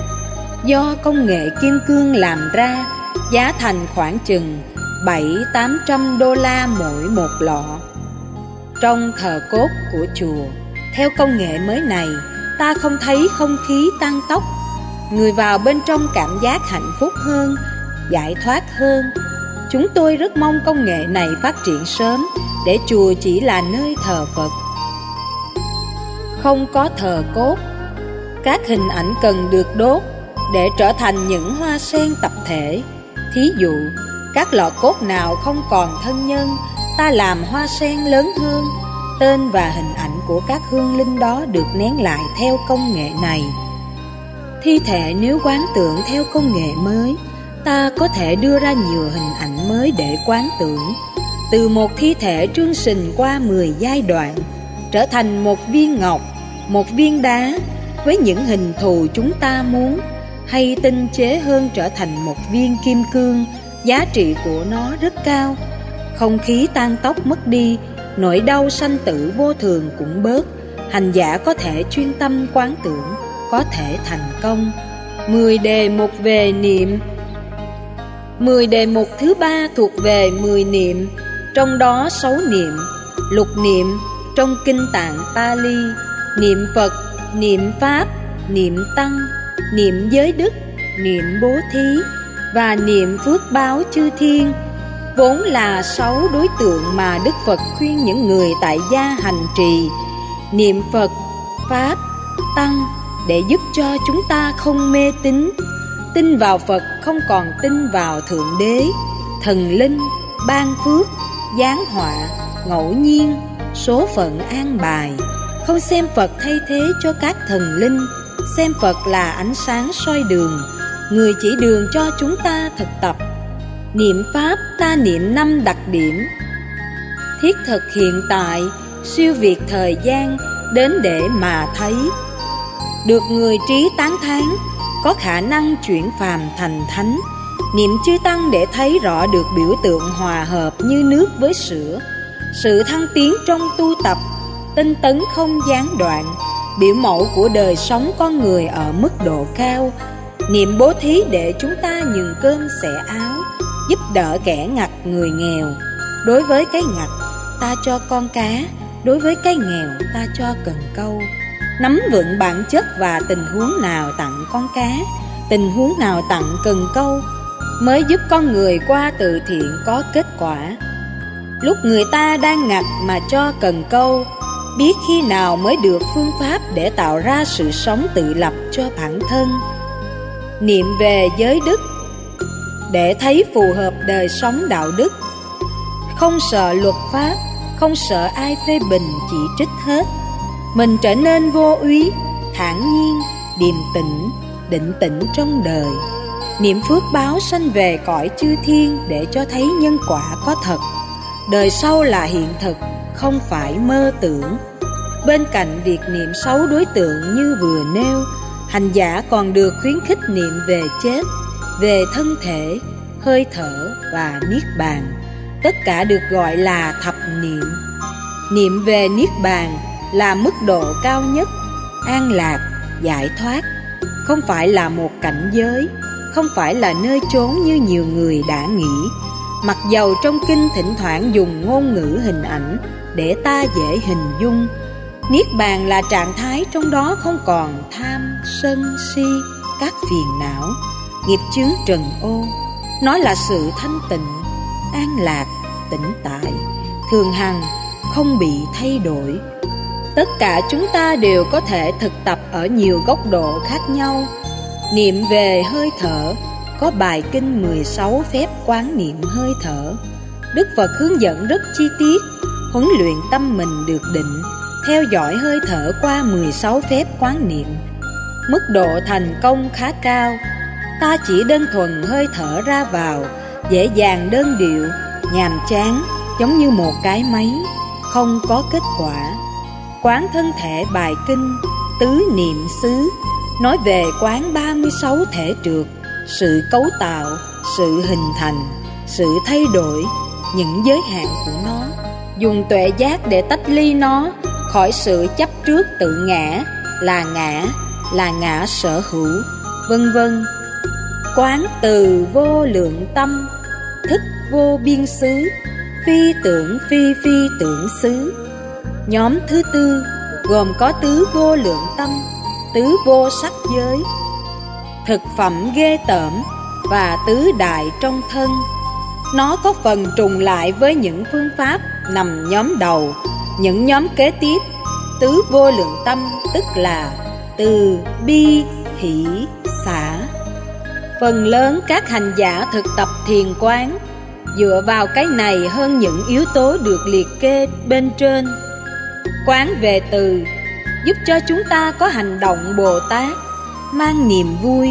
do công nghệ kim cương làm ra, giá thành khoảng chừng 7-800 đô la mỗi một lọ. Trong thờ cốt của chùa, theo công nghệ mới này, ta không thấy không khí tăng tốc. Người vào bên trong cảm giác hạnh phúc hơn, giải thoát hơn. Chúng tôi rất mong công nghệ này phát triển sớm để chùa chỉ là nơi thờ phật. Không có thờ cốt, các hình ảnh cần được đốt để trở thành những hoa sen tập thể. Thí dụ, các lọ cốt nào không còn thân nhân, ta làm hoa sen lớn hơn. Tên và hình ảnh của các hương linh đó được nén lại theo công nghệ này. Thi thể nếu quán tưởng theo công nghệ mới, ta có thể đưa ra nhiều hình ảnh mới để quán tưởng. Từ một thi thể trương sình qua 10 giai đoạn, trở thành một viên ngọc, một viên đá, với những hình thù chúng ta muốn hay tinh chế hơn trở thành một viên kim cương, giá trị của nó rất cao. Không khí tan tóc mất đi, nỗi đau sanh tử vô thường cũng bớt. Hành giả có thể chuyên tâm quán tưởng, có thể thành công. Mười đề một về niệm. Mười đề một thứ ba thuộc về mười niệm. Trong đó sáu niệm, lục niệm, trong kinh tạng Pali, niệm Phật, niệm Pháp, niệm Tăng niệm giới đức niệm bố thí và niệm phước báo chư thiên vốn là sáu đối tượng mà Đức Phật khuyên những người tại gia hành trì. Niệm Phật, Pháp, Tăng để giúp cho chúng ta không mê tín. Tin vào Phật không còn tin vào Thượng Đế, thần linh, ban phước, giáng họa, ngẫu nhiên, số phận an bài. Không xem Phật thay thế cho các thần linh xem Phật là ánh sáng soi đường, người chỉ đường cho chúng ta thực tập. Niệm pháp ta niệm năm đặc điểm. Thiết thực hiện tại, siêu việt thời gian, đến để mà thấy. Được người trí tán thán, có khả năng chuyển phàm thành thánh. Niệm chư tăng để thấy rõ được biểu tượng hòa hợp như nước với sữa. Sự thăng tiến trong tu tập, tinh tấn không gián đoạn biểu mẫu của đời sống con người ở mức độ cao. Niệm bố thí để chúng ta nhường cơm xẻ áo, giúp đỡ kẻ ngặt người nghèo. Đối với cái ngặt, ta cho con cá. Đối với cái nghèo, ta cho cần câu. Nắm vững bản chất và tình huống nào tặng con cá, tình huống nào tặng cần câu, mới giúp con người qua từ thiện có kết quả. Lúc người ta đang ngặt mà cho cần câu biết khi nào mới được phương pháp để tạo ra sự sống tự lập cho bản thân. Niệm về giới đức để thấy phù hợp đời sống đạo đức. Không sợ luật pháp không sợ ai phê bình chỉ trích hết. Mình trở nên vô úy, thản nhiên, điềm tĩnh, định tĩnh trong đời. Niệm phước báo sanh về cõi chư thiên để cho thấy nhân quả có thật. Đời sau là hiện thực, không phải mơ tưởng. Bên cạnh việc niệm xấu đối tượng như vừa nêu Hành giả còn được khuyến khích niệm về chết, về thân thể, hơi thở và niết bàn. Tất cả được gọi là thập niệm. Niệm về niết bàn là mức độ cao nhất, an lạc, giải thoát. Không phải là một cảnh giới, không phải là nơi trốn như nhiều người đã nghĩ. Mặc dầu trong kinh thỉnh thoảng dùng ngôn ngữ hình ảnh để ta dễ hình dung Niết bàn là trạng thái trong đó không còn tham, sân, si, các phiền não, nghiệp chướng trần ô. Nó là sự thanh tịnh, an lạc, tĩnh tại, thường hằng, không bị thay đổi. Tất cả chúng ta đều có thể thực tập ở nhiều góc độ khác nhau. Niệm về hơi thở, có bài kinh 16 phép quán niệm hơi thở. Đức Phật hướng dẫn rất chi tiết, huấn luyện tâm mình được định, theo dõi hơi thở qua 16 phép quán niệm. Mức độ thành công khá cao, ta chỉ đơn thuần hơi thở ra vào, dễ dàng đơn điệu, nhàm chán, giống như một cái máy, không có kết quả. Quán thân thể bài kinh, tứ niệm xứ, nói về quán 36 thể trượt, sự cấu tạo, sự hình thành, sự thay đổi, những giới hạn của nó. Dùng tuệ giác để tách ly nó khỏi sự chấp trước tự ngã, là ngã, là ngã sở hữu, vân vân. Quán từ vô lượng tâm, thức vô biên xứ, phi tưởng phi phi tưởng xứ. Nhóm thứ tư gồm có tứ vô lượng tâm, tứ vô sắc giới, thực phẩm ghê tởm và tứ đại trong thân. Nó có phần trùng lại với những phương pháp nằm nhóm đầu, những nhóm kế tiếp. Tứ vô lượng tâm tức là từ bi, hỷ, xả. Phần lớn các hành giả thực tập thiền quán dựa vào cái này hơn những yếu tố được liệt kê bên trên. Quán về từ giúp cho chúng ta có hành động Bồ Tát mang niềm vui,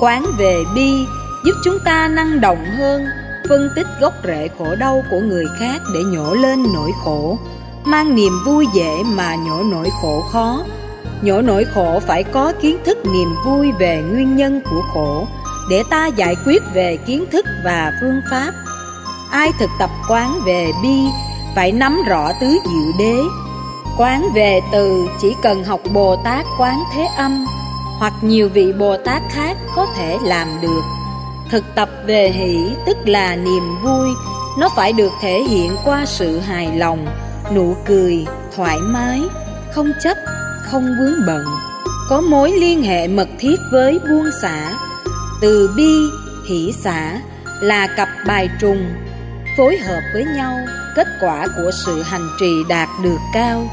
quán về bi, giúp chúng ta năng động hơn, phân tích gốc rễ khổ đau của người khác để nhổ lên nỗi khổ, mang niềm vui dễ mà nhổ nỗi khổ khó. Nhổ nỗi khổ phải có kiến thức niềm vui về nguyên nhân của khổ, để ta giải quyết về kiến thức và phương pháp. Ai thực tập quán về bi, phải nắm rõ tứ diệu đế. Quán về từ chỉ cần học Bồ Tát quán thế âm, hoặc nhiều vị Bồ Tát khác có thể làm được. Thực tập về hỷ tức là niềm vui, nó phải được thể hiện qua sự hài lòng, nụ cười, thoải mái, không chấp, không vướng bận, có mối liên hệ mật thiết với buông xả. Từ bi, hỷ xả là cặp bài trùng, phối hợp với nhau, kết quả của sự hành trì đạt được cao.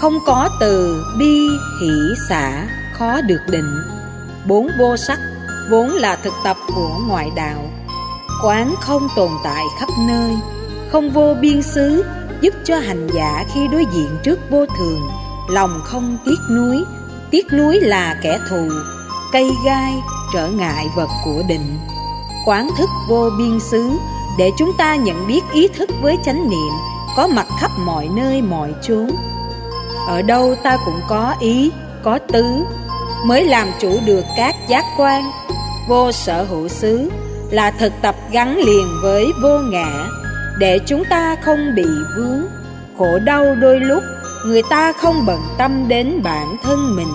Không có từ bi, hỷ, xả khó được định Bốn vô sắc vốn là thực tập của ngoại đạo. Quán không tồn tại khắp nơi Không vô biên xứ giúp cho hành giả khi đối diện trước vô thường Lòng không tiếc nuối. Tiếc nuối là kẻ thù Cây gai trở ngại vật của định. Quán thức vô biên xứ Để chúng ta nhận biết ý thức với chánh niệm Có mặt khắp mọi nơi mọi chốn. Ở đâu ta cũng có ý, có tứ mới làm chủ được các giác quan. Vô sở hữu xứ là thực tập gắn liền với vô ngã, để chúng ta không bị vướng. Khổ đau đôi lúc, người ta không bận tâm đến bản thân mình.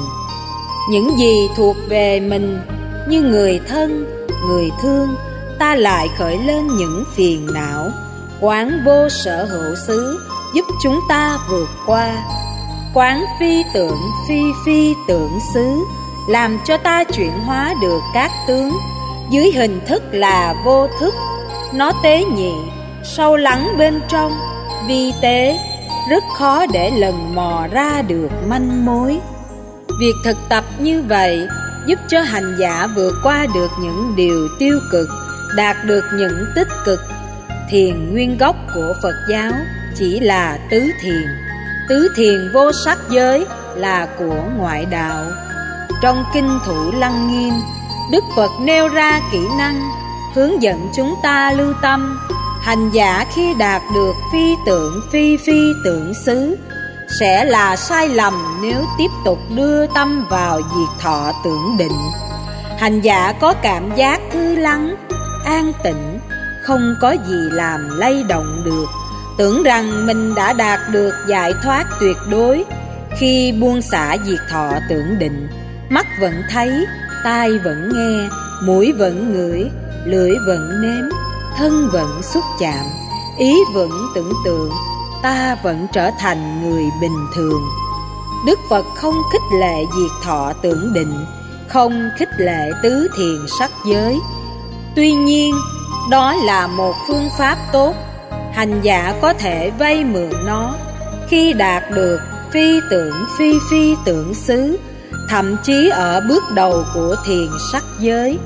Những gì thuộc về mình như người thân, người thương, ta lại khởi lên những phiền não. Quán vô sở hữu xứ giúp chúng ta vượt qua Quán phi tưởng phi phi tưởng xứ làm cho ta chuyển hóa được các tướng. Dưới hình thức là vô thức Nó tế nhị, sâu lắng bên trong. Vi tế, rất khó để lần mò ra được manh mối. Việc thực tập như vậy giúp cho hành giả vượt qua được những điều tiêu cực Đạt được những tích cực. Thiền nguyên gốc của Phật giáo chỉ là tứ thiền. Tứ thiền vô sắc giới là của ngoại đạo. Trong kinh thủ lăng nghiêm. Đức Phật nêu ra kỹ năng Hướng dẫn chúng ta lưu tâm. Hành giả khi đạt được phi tượng phi phi tượng xứ Sẽ là sai lầm nếu tiếp tục đưa tâm vào diệt thọ tưởng định. Hành giả có cảm giác thư lắng, an tịnh Không có gì làm lay động được. Tưởng rằng mình đã đạt được giải thoát tuyệt đối Khi buông xả diệt thọ tưởng định Mắt vẫn thấy, tai vẫn nghe, mũi vẫn ngửi, lưỡi vẫn nếm Thân vẫn xúc chạm, ý vẫn tưởng tượng Ta vẫn trở thành người bình thường. Đức Phật không khích lệ diệt thọ tưởng định Không khích lệ tứ thiền sắc giới. Tuy nhiên, đó là một phương pháp tốt hành giả có thể vay mượn nó. Khi đạt được phi tưởng phi phi tưởng xứ thậm chí ở bước đầu của thiền sắc giới.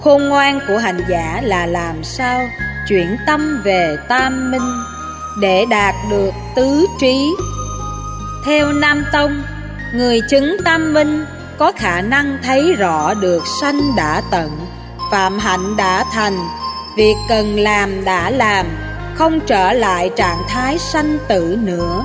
Khôn ngoan của hành giả là làm sao chuyển tâm về tam minh để đạt được tứ trí? Theo nam tông, người chứng tam minh có khả năng thấy rõ được sanh đã tận, phạm hạnh đã thành, việc cần làm đã làm, không trở lại trạng thái sanh tử nữa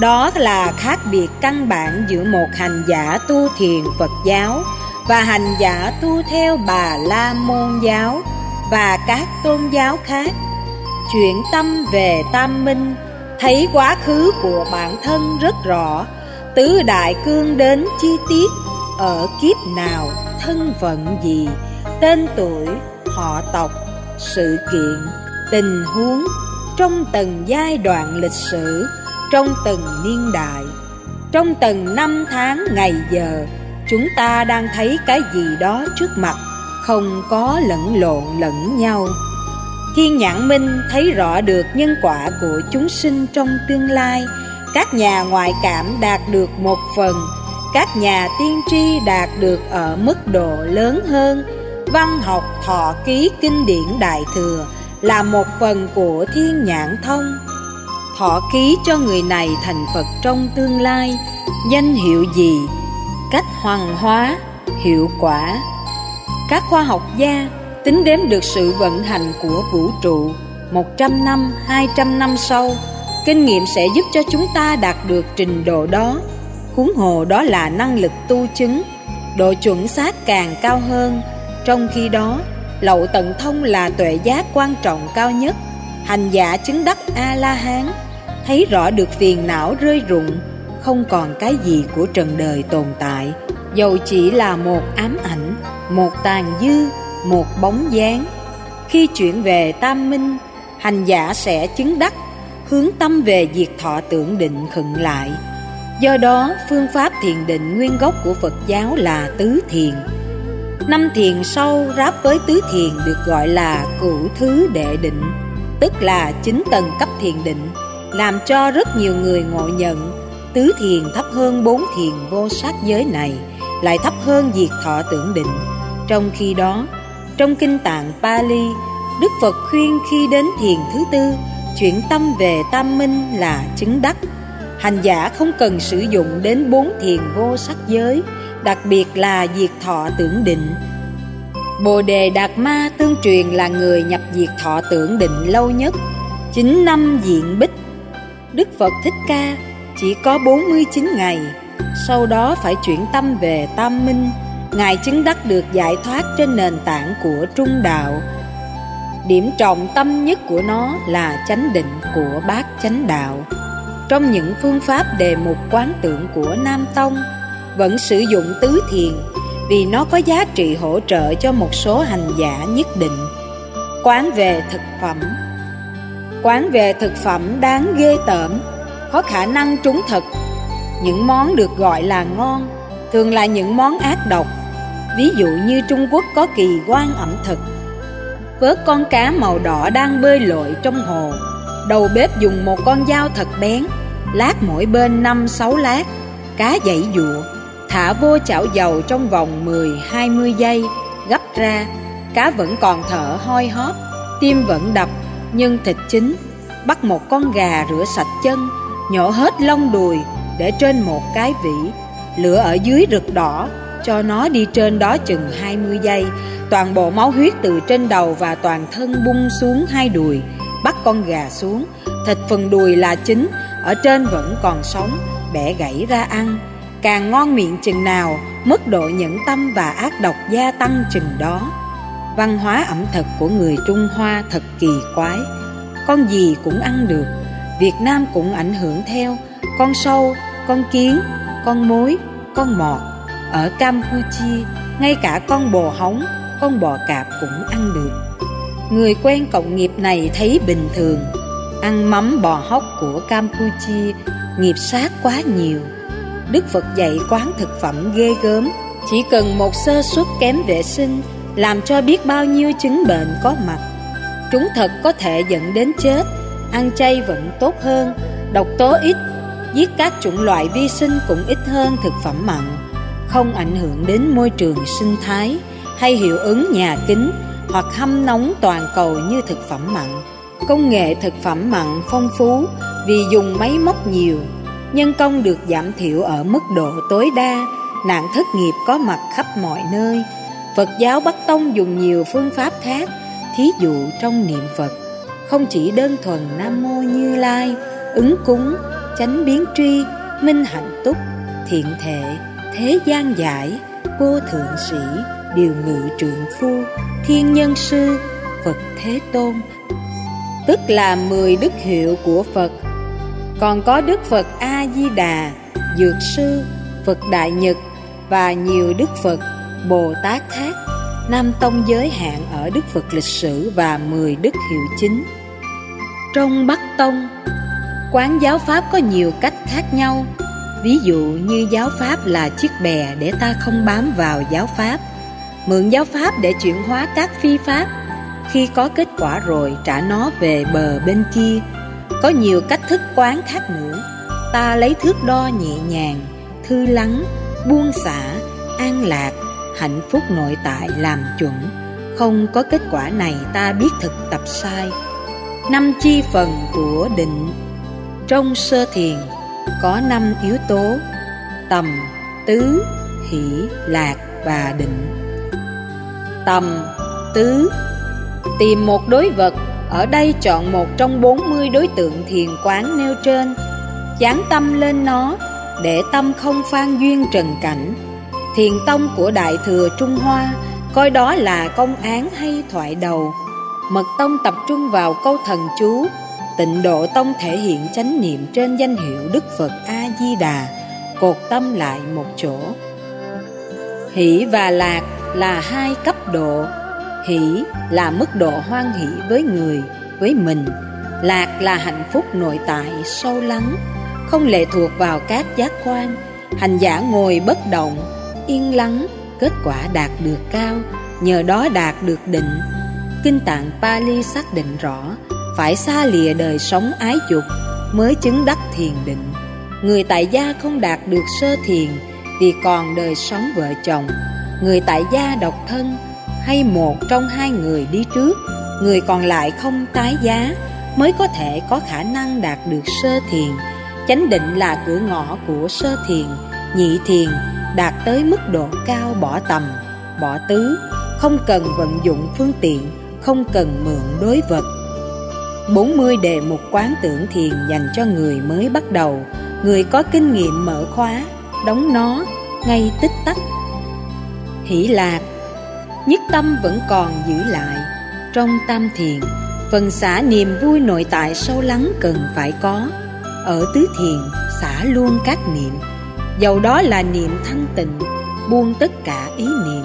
đó là khác biệt căn bản giữa một hành giả tu thiền Phật giáo và hành giả tu theo Bà La Môn giáo và các tôn giáo khác. Chuyển tâm về tam minh, thấy quá khứ của bản thân rất rõ, tứ đại cương đến chi tiết ở kiếp nào, thân phận gì, tên tuổi, họ tộc, sự kiện, tình huống trong từng giai đoạn lịch sử, trong từng niên đại, trong từng năm tháng ngày giờ, chúng ta đang thấy cái gì đó trước mặt, không có lẫn lộn lẫn nhau. Thiên nhãn minh thấy rõ được nhân quả của chúng sinh trong tương lai, các nhà ngoại cảm đạt được một phần, các nhà tiên tri đạt được ở mức độ lớn hơn, văn học thọ ký kinh điển đại thừa, là một phần của thiên nhãn thông thọ ký cho người này thành Phật trong tương lai. Danh hiệu gì? Cách hoàng hóa hiệu quả. Các khoa học gia tính đếm được sự vận hành của vũ trụ 100 năm, 200 năm sau. Kinh nghiệm sẽ giúp cho chúng ta đạt được trình độ đó. Huống hồ đó là năng lực tu chứng Độ chuẩn xác càng cao hơn. Trong khi đó Lậu tận thông là tuệ giác quan trọng cao nhất. Hành giả chứng đắc A-la-hán Thấy rõ được phiền não rơi rụng, Không còn cái gì của trần đời tồn tại. Dầu chỉ là một ám ảnh, Một tàn dư, Một bóng dáng. Khi chuyển về tam minh, Hành giả sẽ chứng đắc, Hướng tâm về diệt thọ tưởng định khựng lại. Do đó, phương pháp thiền định nguyên gốc của Phật giáo là tứ thiền. Năm thiền sau, ráp với tứ thiền được gọi là cửu thứ đệ định, Tức là chín tầng cấp thiền định. Làm cho rất nhiều người ngộ nhận Tứ thiền thấp hơn bốn thiền vô sắc giới này Lại thấp hơn diệt thọ tưởng định Trong khi đó, trong kinh tạng Pali Đức Phật khuyên khi đến thiền thứ tư Chuyển tâm về tam minh là chứng đắc Hành giả không cần sử dụng đến bốn thiền vô sắc giới đặc biệt là diệt thọ tưởng định. Bồ Đề Đạt Ma tương truyền là người nhập diệt thọ tưởng định lâu nhất, chín năm diện bích. Đức Phật Thích Ca chỉ có 49 ngày, sau đó phải chuyển tâm về Tam Minh, Ngài chứng đắc được giải thoát trên nền tảng của Trung Đạo. Điểm trọng tâm nhất của nó là chánh định của bát chánh đạo. Trong những phương pháp đề mục quán tượng của Nam Tông, vẫn sử dụng tứ thiền vì nó có giá trị hỗ trợ cho một số hành giả nhất định. Quán về thực phẩm Quán về thực phẩm đáng ghê tởm, có khả năng trúng thực. Những món được gọi là ngon, thường là những món ác độc. Ví dụ như Trung Quốc có kỳ quan ẩm thực. Vớt con cá màu đỏ đang bơi lội trong hồ, đầu bếp dùng một con dao thật bén, lát mỗi bên 5-6 lát, cá dãy dụa Thả vô chảo dầu trong vòng 10-20 giây Gấp ra Cá vẫn còn thở hoi hóp Tim vẫn đập nhưng thịt chín, Bắt một con gà rửa sạch chân, nhổ hết lông đùi để trên một cái vỉ. Lửa ở dưới rực đỏ, cho nó đi trên đó chừng 20 giây. Toàn bộ máu huyết từ trên đầu và toàn thân bung xuống hai đùi, bắt con gà xuống. Thịt phần đùi là chính ở trên vẫn còn sống, bẻ gãy ra ăn. Càng ngon miệng chừng nào, mức độ nhẫn tâm và ác độc gia tăng chừng đó văn hóa ẩm thực của người trung hoa thật kỳ quái. Con gì cũng ăn được, việt nam cũng ảnh hưởng theo. Con sâu, con kiến, con mối con mọt. Ở campuchia, ngay cả con bò hóng con bò cạp cũng ăn được. Người quen cộng nghiệp này thấy bình thường. Ăn mắm bò hóc của campuchia, nghiệp sát quá nhiều. Đức phật dạy quán thực phẩm ghê gớm. Chỉ cần một sơ suất kém vệ sinh làm cho biết bao nhiêu chứng bệnh có mặt. Chúng thật có thể dẫn đến chết, ăn chay vẫn tốt hơn, độc tố ít, giết các chủng loại vi sinh cũng ít hơn thực phẩm mặn, không ảnh hưởng đến môi trường sinh thái hay hiệu ứng nhà kính hoặc hâm nóng toàn cầu như thực phẩm mặn. Công nghệ thực phẩm mặn phong phú vì dùng máy móc nhiều, nhân công được giảm thiểu ở mức độ tối đa, nạn thất nghiệp có mặt khắp mọi nơi Phật giáo Bắc Tông dùng nhiều phương pháp khác Thí dụ trong niệm Phật. Không chỉ đơn thuần Nam Mô Như Lai Ứng cúng, chánh biến tri, minh hạnh túc Thiện thệ, thế gian giải Vô thượng sĩ, điều ngự trượng phu Thiên nhân sư, Phật Thế Tôn. Tức là mười đức hiệu của Phật. Còn có Đức Phật A-di-đà, Dược Sư, Phật Đại Nhật Và nhiều Đức Phật. Bồ Tát khác Nam Tông giới hạn ở Đức Phật lịch sử và 10 Đức hiệu chính. Trong Bắc Tông Quán giáo Pháp có nhiều cách khác nhau. Ví dụ như giáo Pháp là chiếc bè để ta không bám vào giáo Pháp. Mượn giáo Pháp để chuyển hóa các phi Pháp. Khi có kết quả rồi trả nó về bờ bên kia. Có nhiều cách thức quán khác nữa. Ta lấy thước đo nhẹ nhàng, thư lắng, buông xả, an lạc hạnh phúc nội tại làm chuẩn. Không có kết quả này ta biết thực tập sai. Năm chi phần của định. Trong sơ thiền, có năm yếu tố, tầm, tứ, hỷ, lạc và định. Tầm, tứ. Tìm một đối vật, ở đây chọn một trong 40 đối tượng thiền quán nêu trên. Dán tâm lên nó, Để tâm không phan duyên trần cảnh. Thiền tông của Đại Thừa Trung Hoa Coi đó là công án hay thoại đầu. Mật tông tập trung vào câu thần chú Tịnh độ tông thể hiện chánh niệm trên danh hiệu Đức Phật A-di-đà Cột tâm lại một chỗ. Hỷ và lạc là hai cấp độ. Hỷ là mức độ hoan hỷ với người, với mình. Lạc là hạnh phúc nội tại sâu lắng Không lệ thuộc vào các giác quan. Hành giả ngồi bất động yên lắng, kết quả đạt được cao, nhờ đó đạt được định. Kinh tạng Pali xác định rõ, phải xa lìa đời sống ái dục mới chứng đắc thiền định. Người tại gia không đạt được sơ thiền vì còn đời sống vợ chồng. Người tại gia độc thân hay một trong hai người đi trước, người còn lại không tái giá mới có thể có khả năng đạt được sơ thiền. Chánh định là cửa ngõ của sơ thiền, nhị thiền đạt tới mức độ cao bỏ tầm, bỏ tứ, không cần vận dụng phương tiện, không cần mượn đối vật. 40 đề mục quán tưởng thiền dành cho người mới bắt đầu, người có kinh nghiệm mở khóa, đóng nó ngay tích tắc. Hỷ lạc, nhất tâm vẫn còn giữ lại. Trong tam thiền, phần xả niềm vui nội tại sâu lắng cần phải có. Ở tứ thiền, xả luôn các niệm Dầu đó là niệm thanh tịnh Buông tất cả ý niệm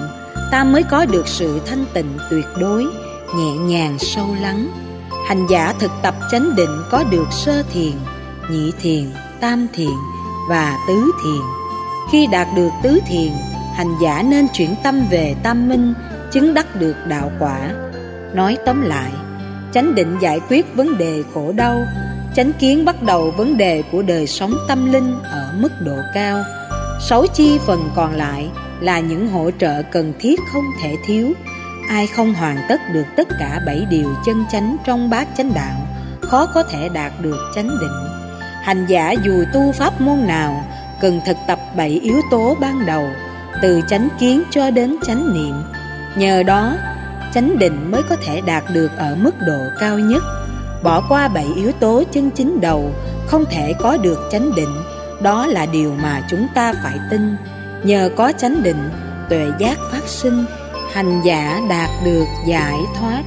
Ta mới có được sự thanh tịnh tuyệt đối Nhẹ nhàng sâu lắng. Hành giả thực tập chánh định có được sơ thiền Nhị thiền, tam thiền và tứ thiền. Khi đạt được tứ thiền Hành giả nên chuyển tâm về tam minh Chứng đắc được đạo quả. Nói tóm lại Chánh định giải quyết vấn đề khổ đau Chánh kiến bắt đầu vấn đề của đời sống tâm linh ở mức độ cao. Sáu chi phần còn lại là những hỗ trợ cần thiết không thể thiếu. Ai không hoàn tất được tất cả bảy điều chân chánh trong bát chánh đạo, Khó có thể đạt được chánh định. Hành giả dù tu pháp môn nào, Cần thực tập bảy yếu tố ban đầu, Từ chánh kiến cho đến chánh niệm. Nhờ đó, chánh định mới có thể đạt được ở mức độ cao nhất. Bỏ qua bảy yếu tố chân chính đầu, Không thể có được chánh định. Đó là điều mà chúng ta phải tin. Nhờ có chánh định, Tuệ giác phát sinh, Hành giả đạt được giải thoát.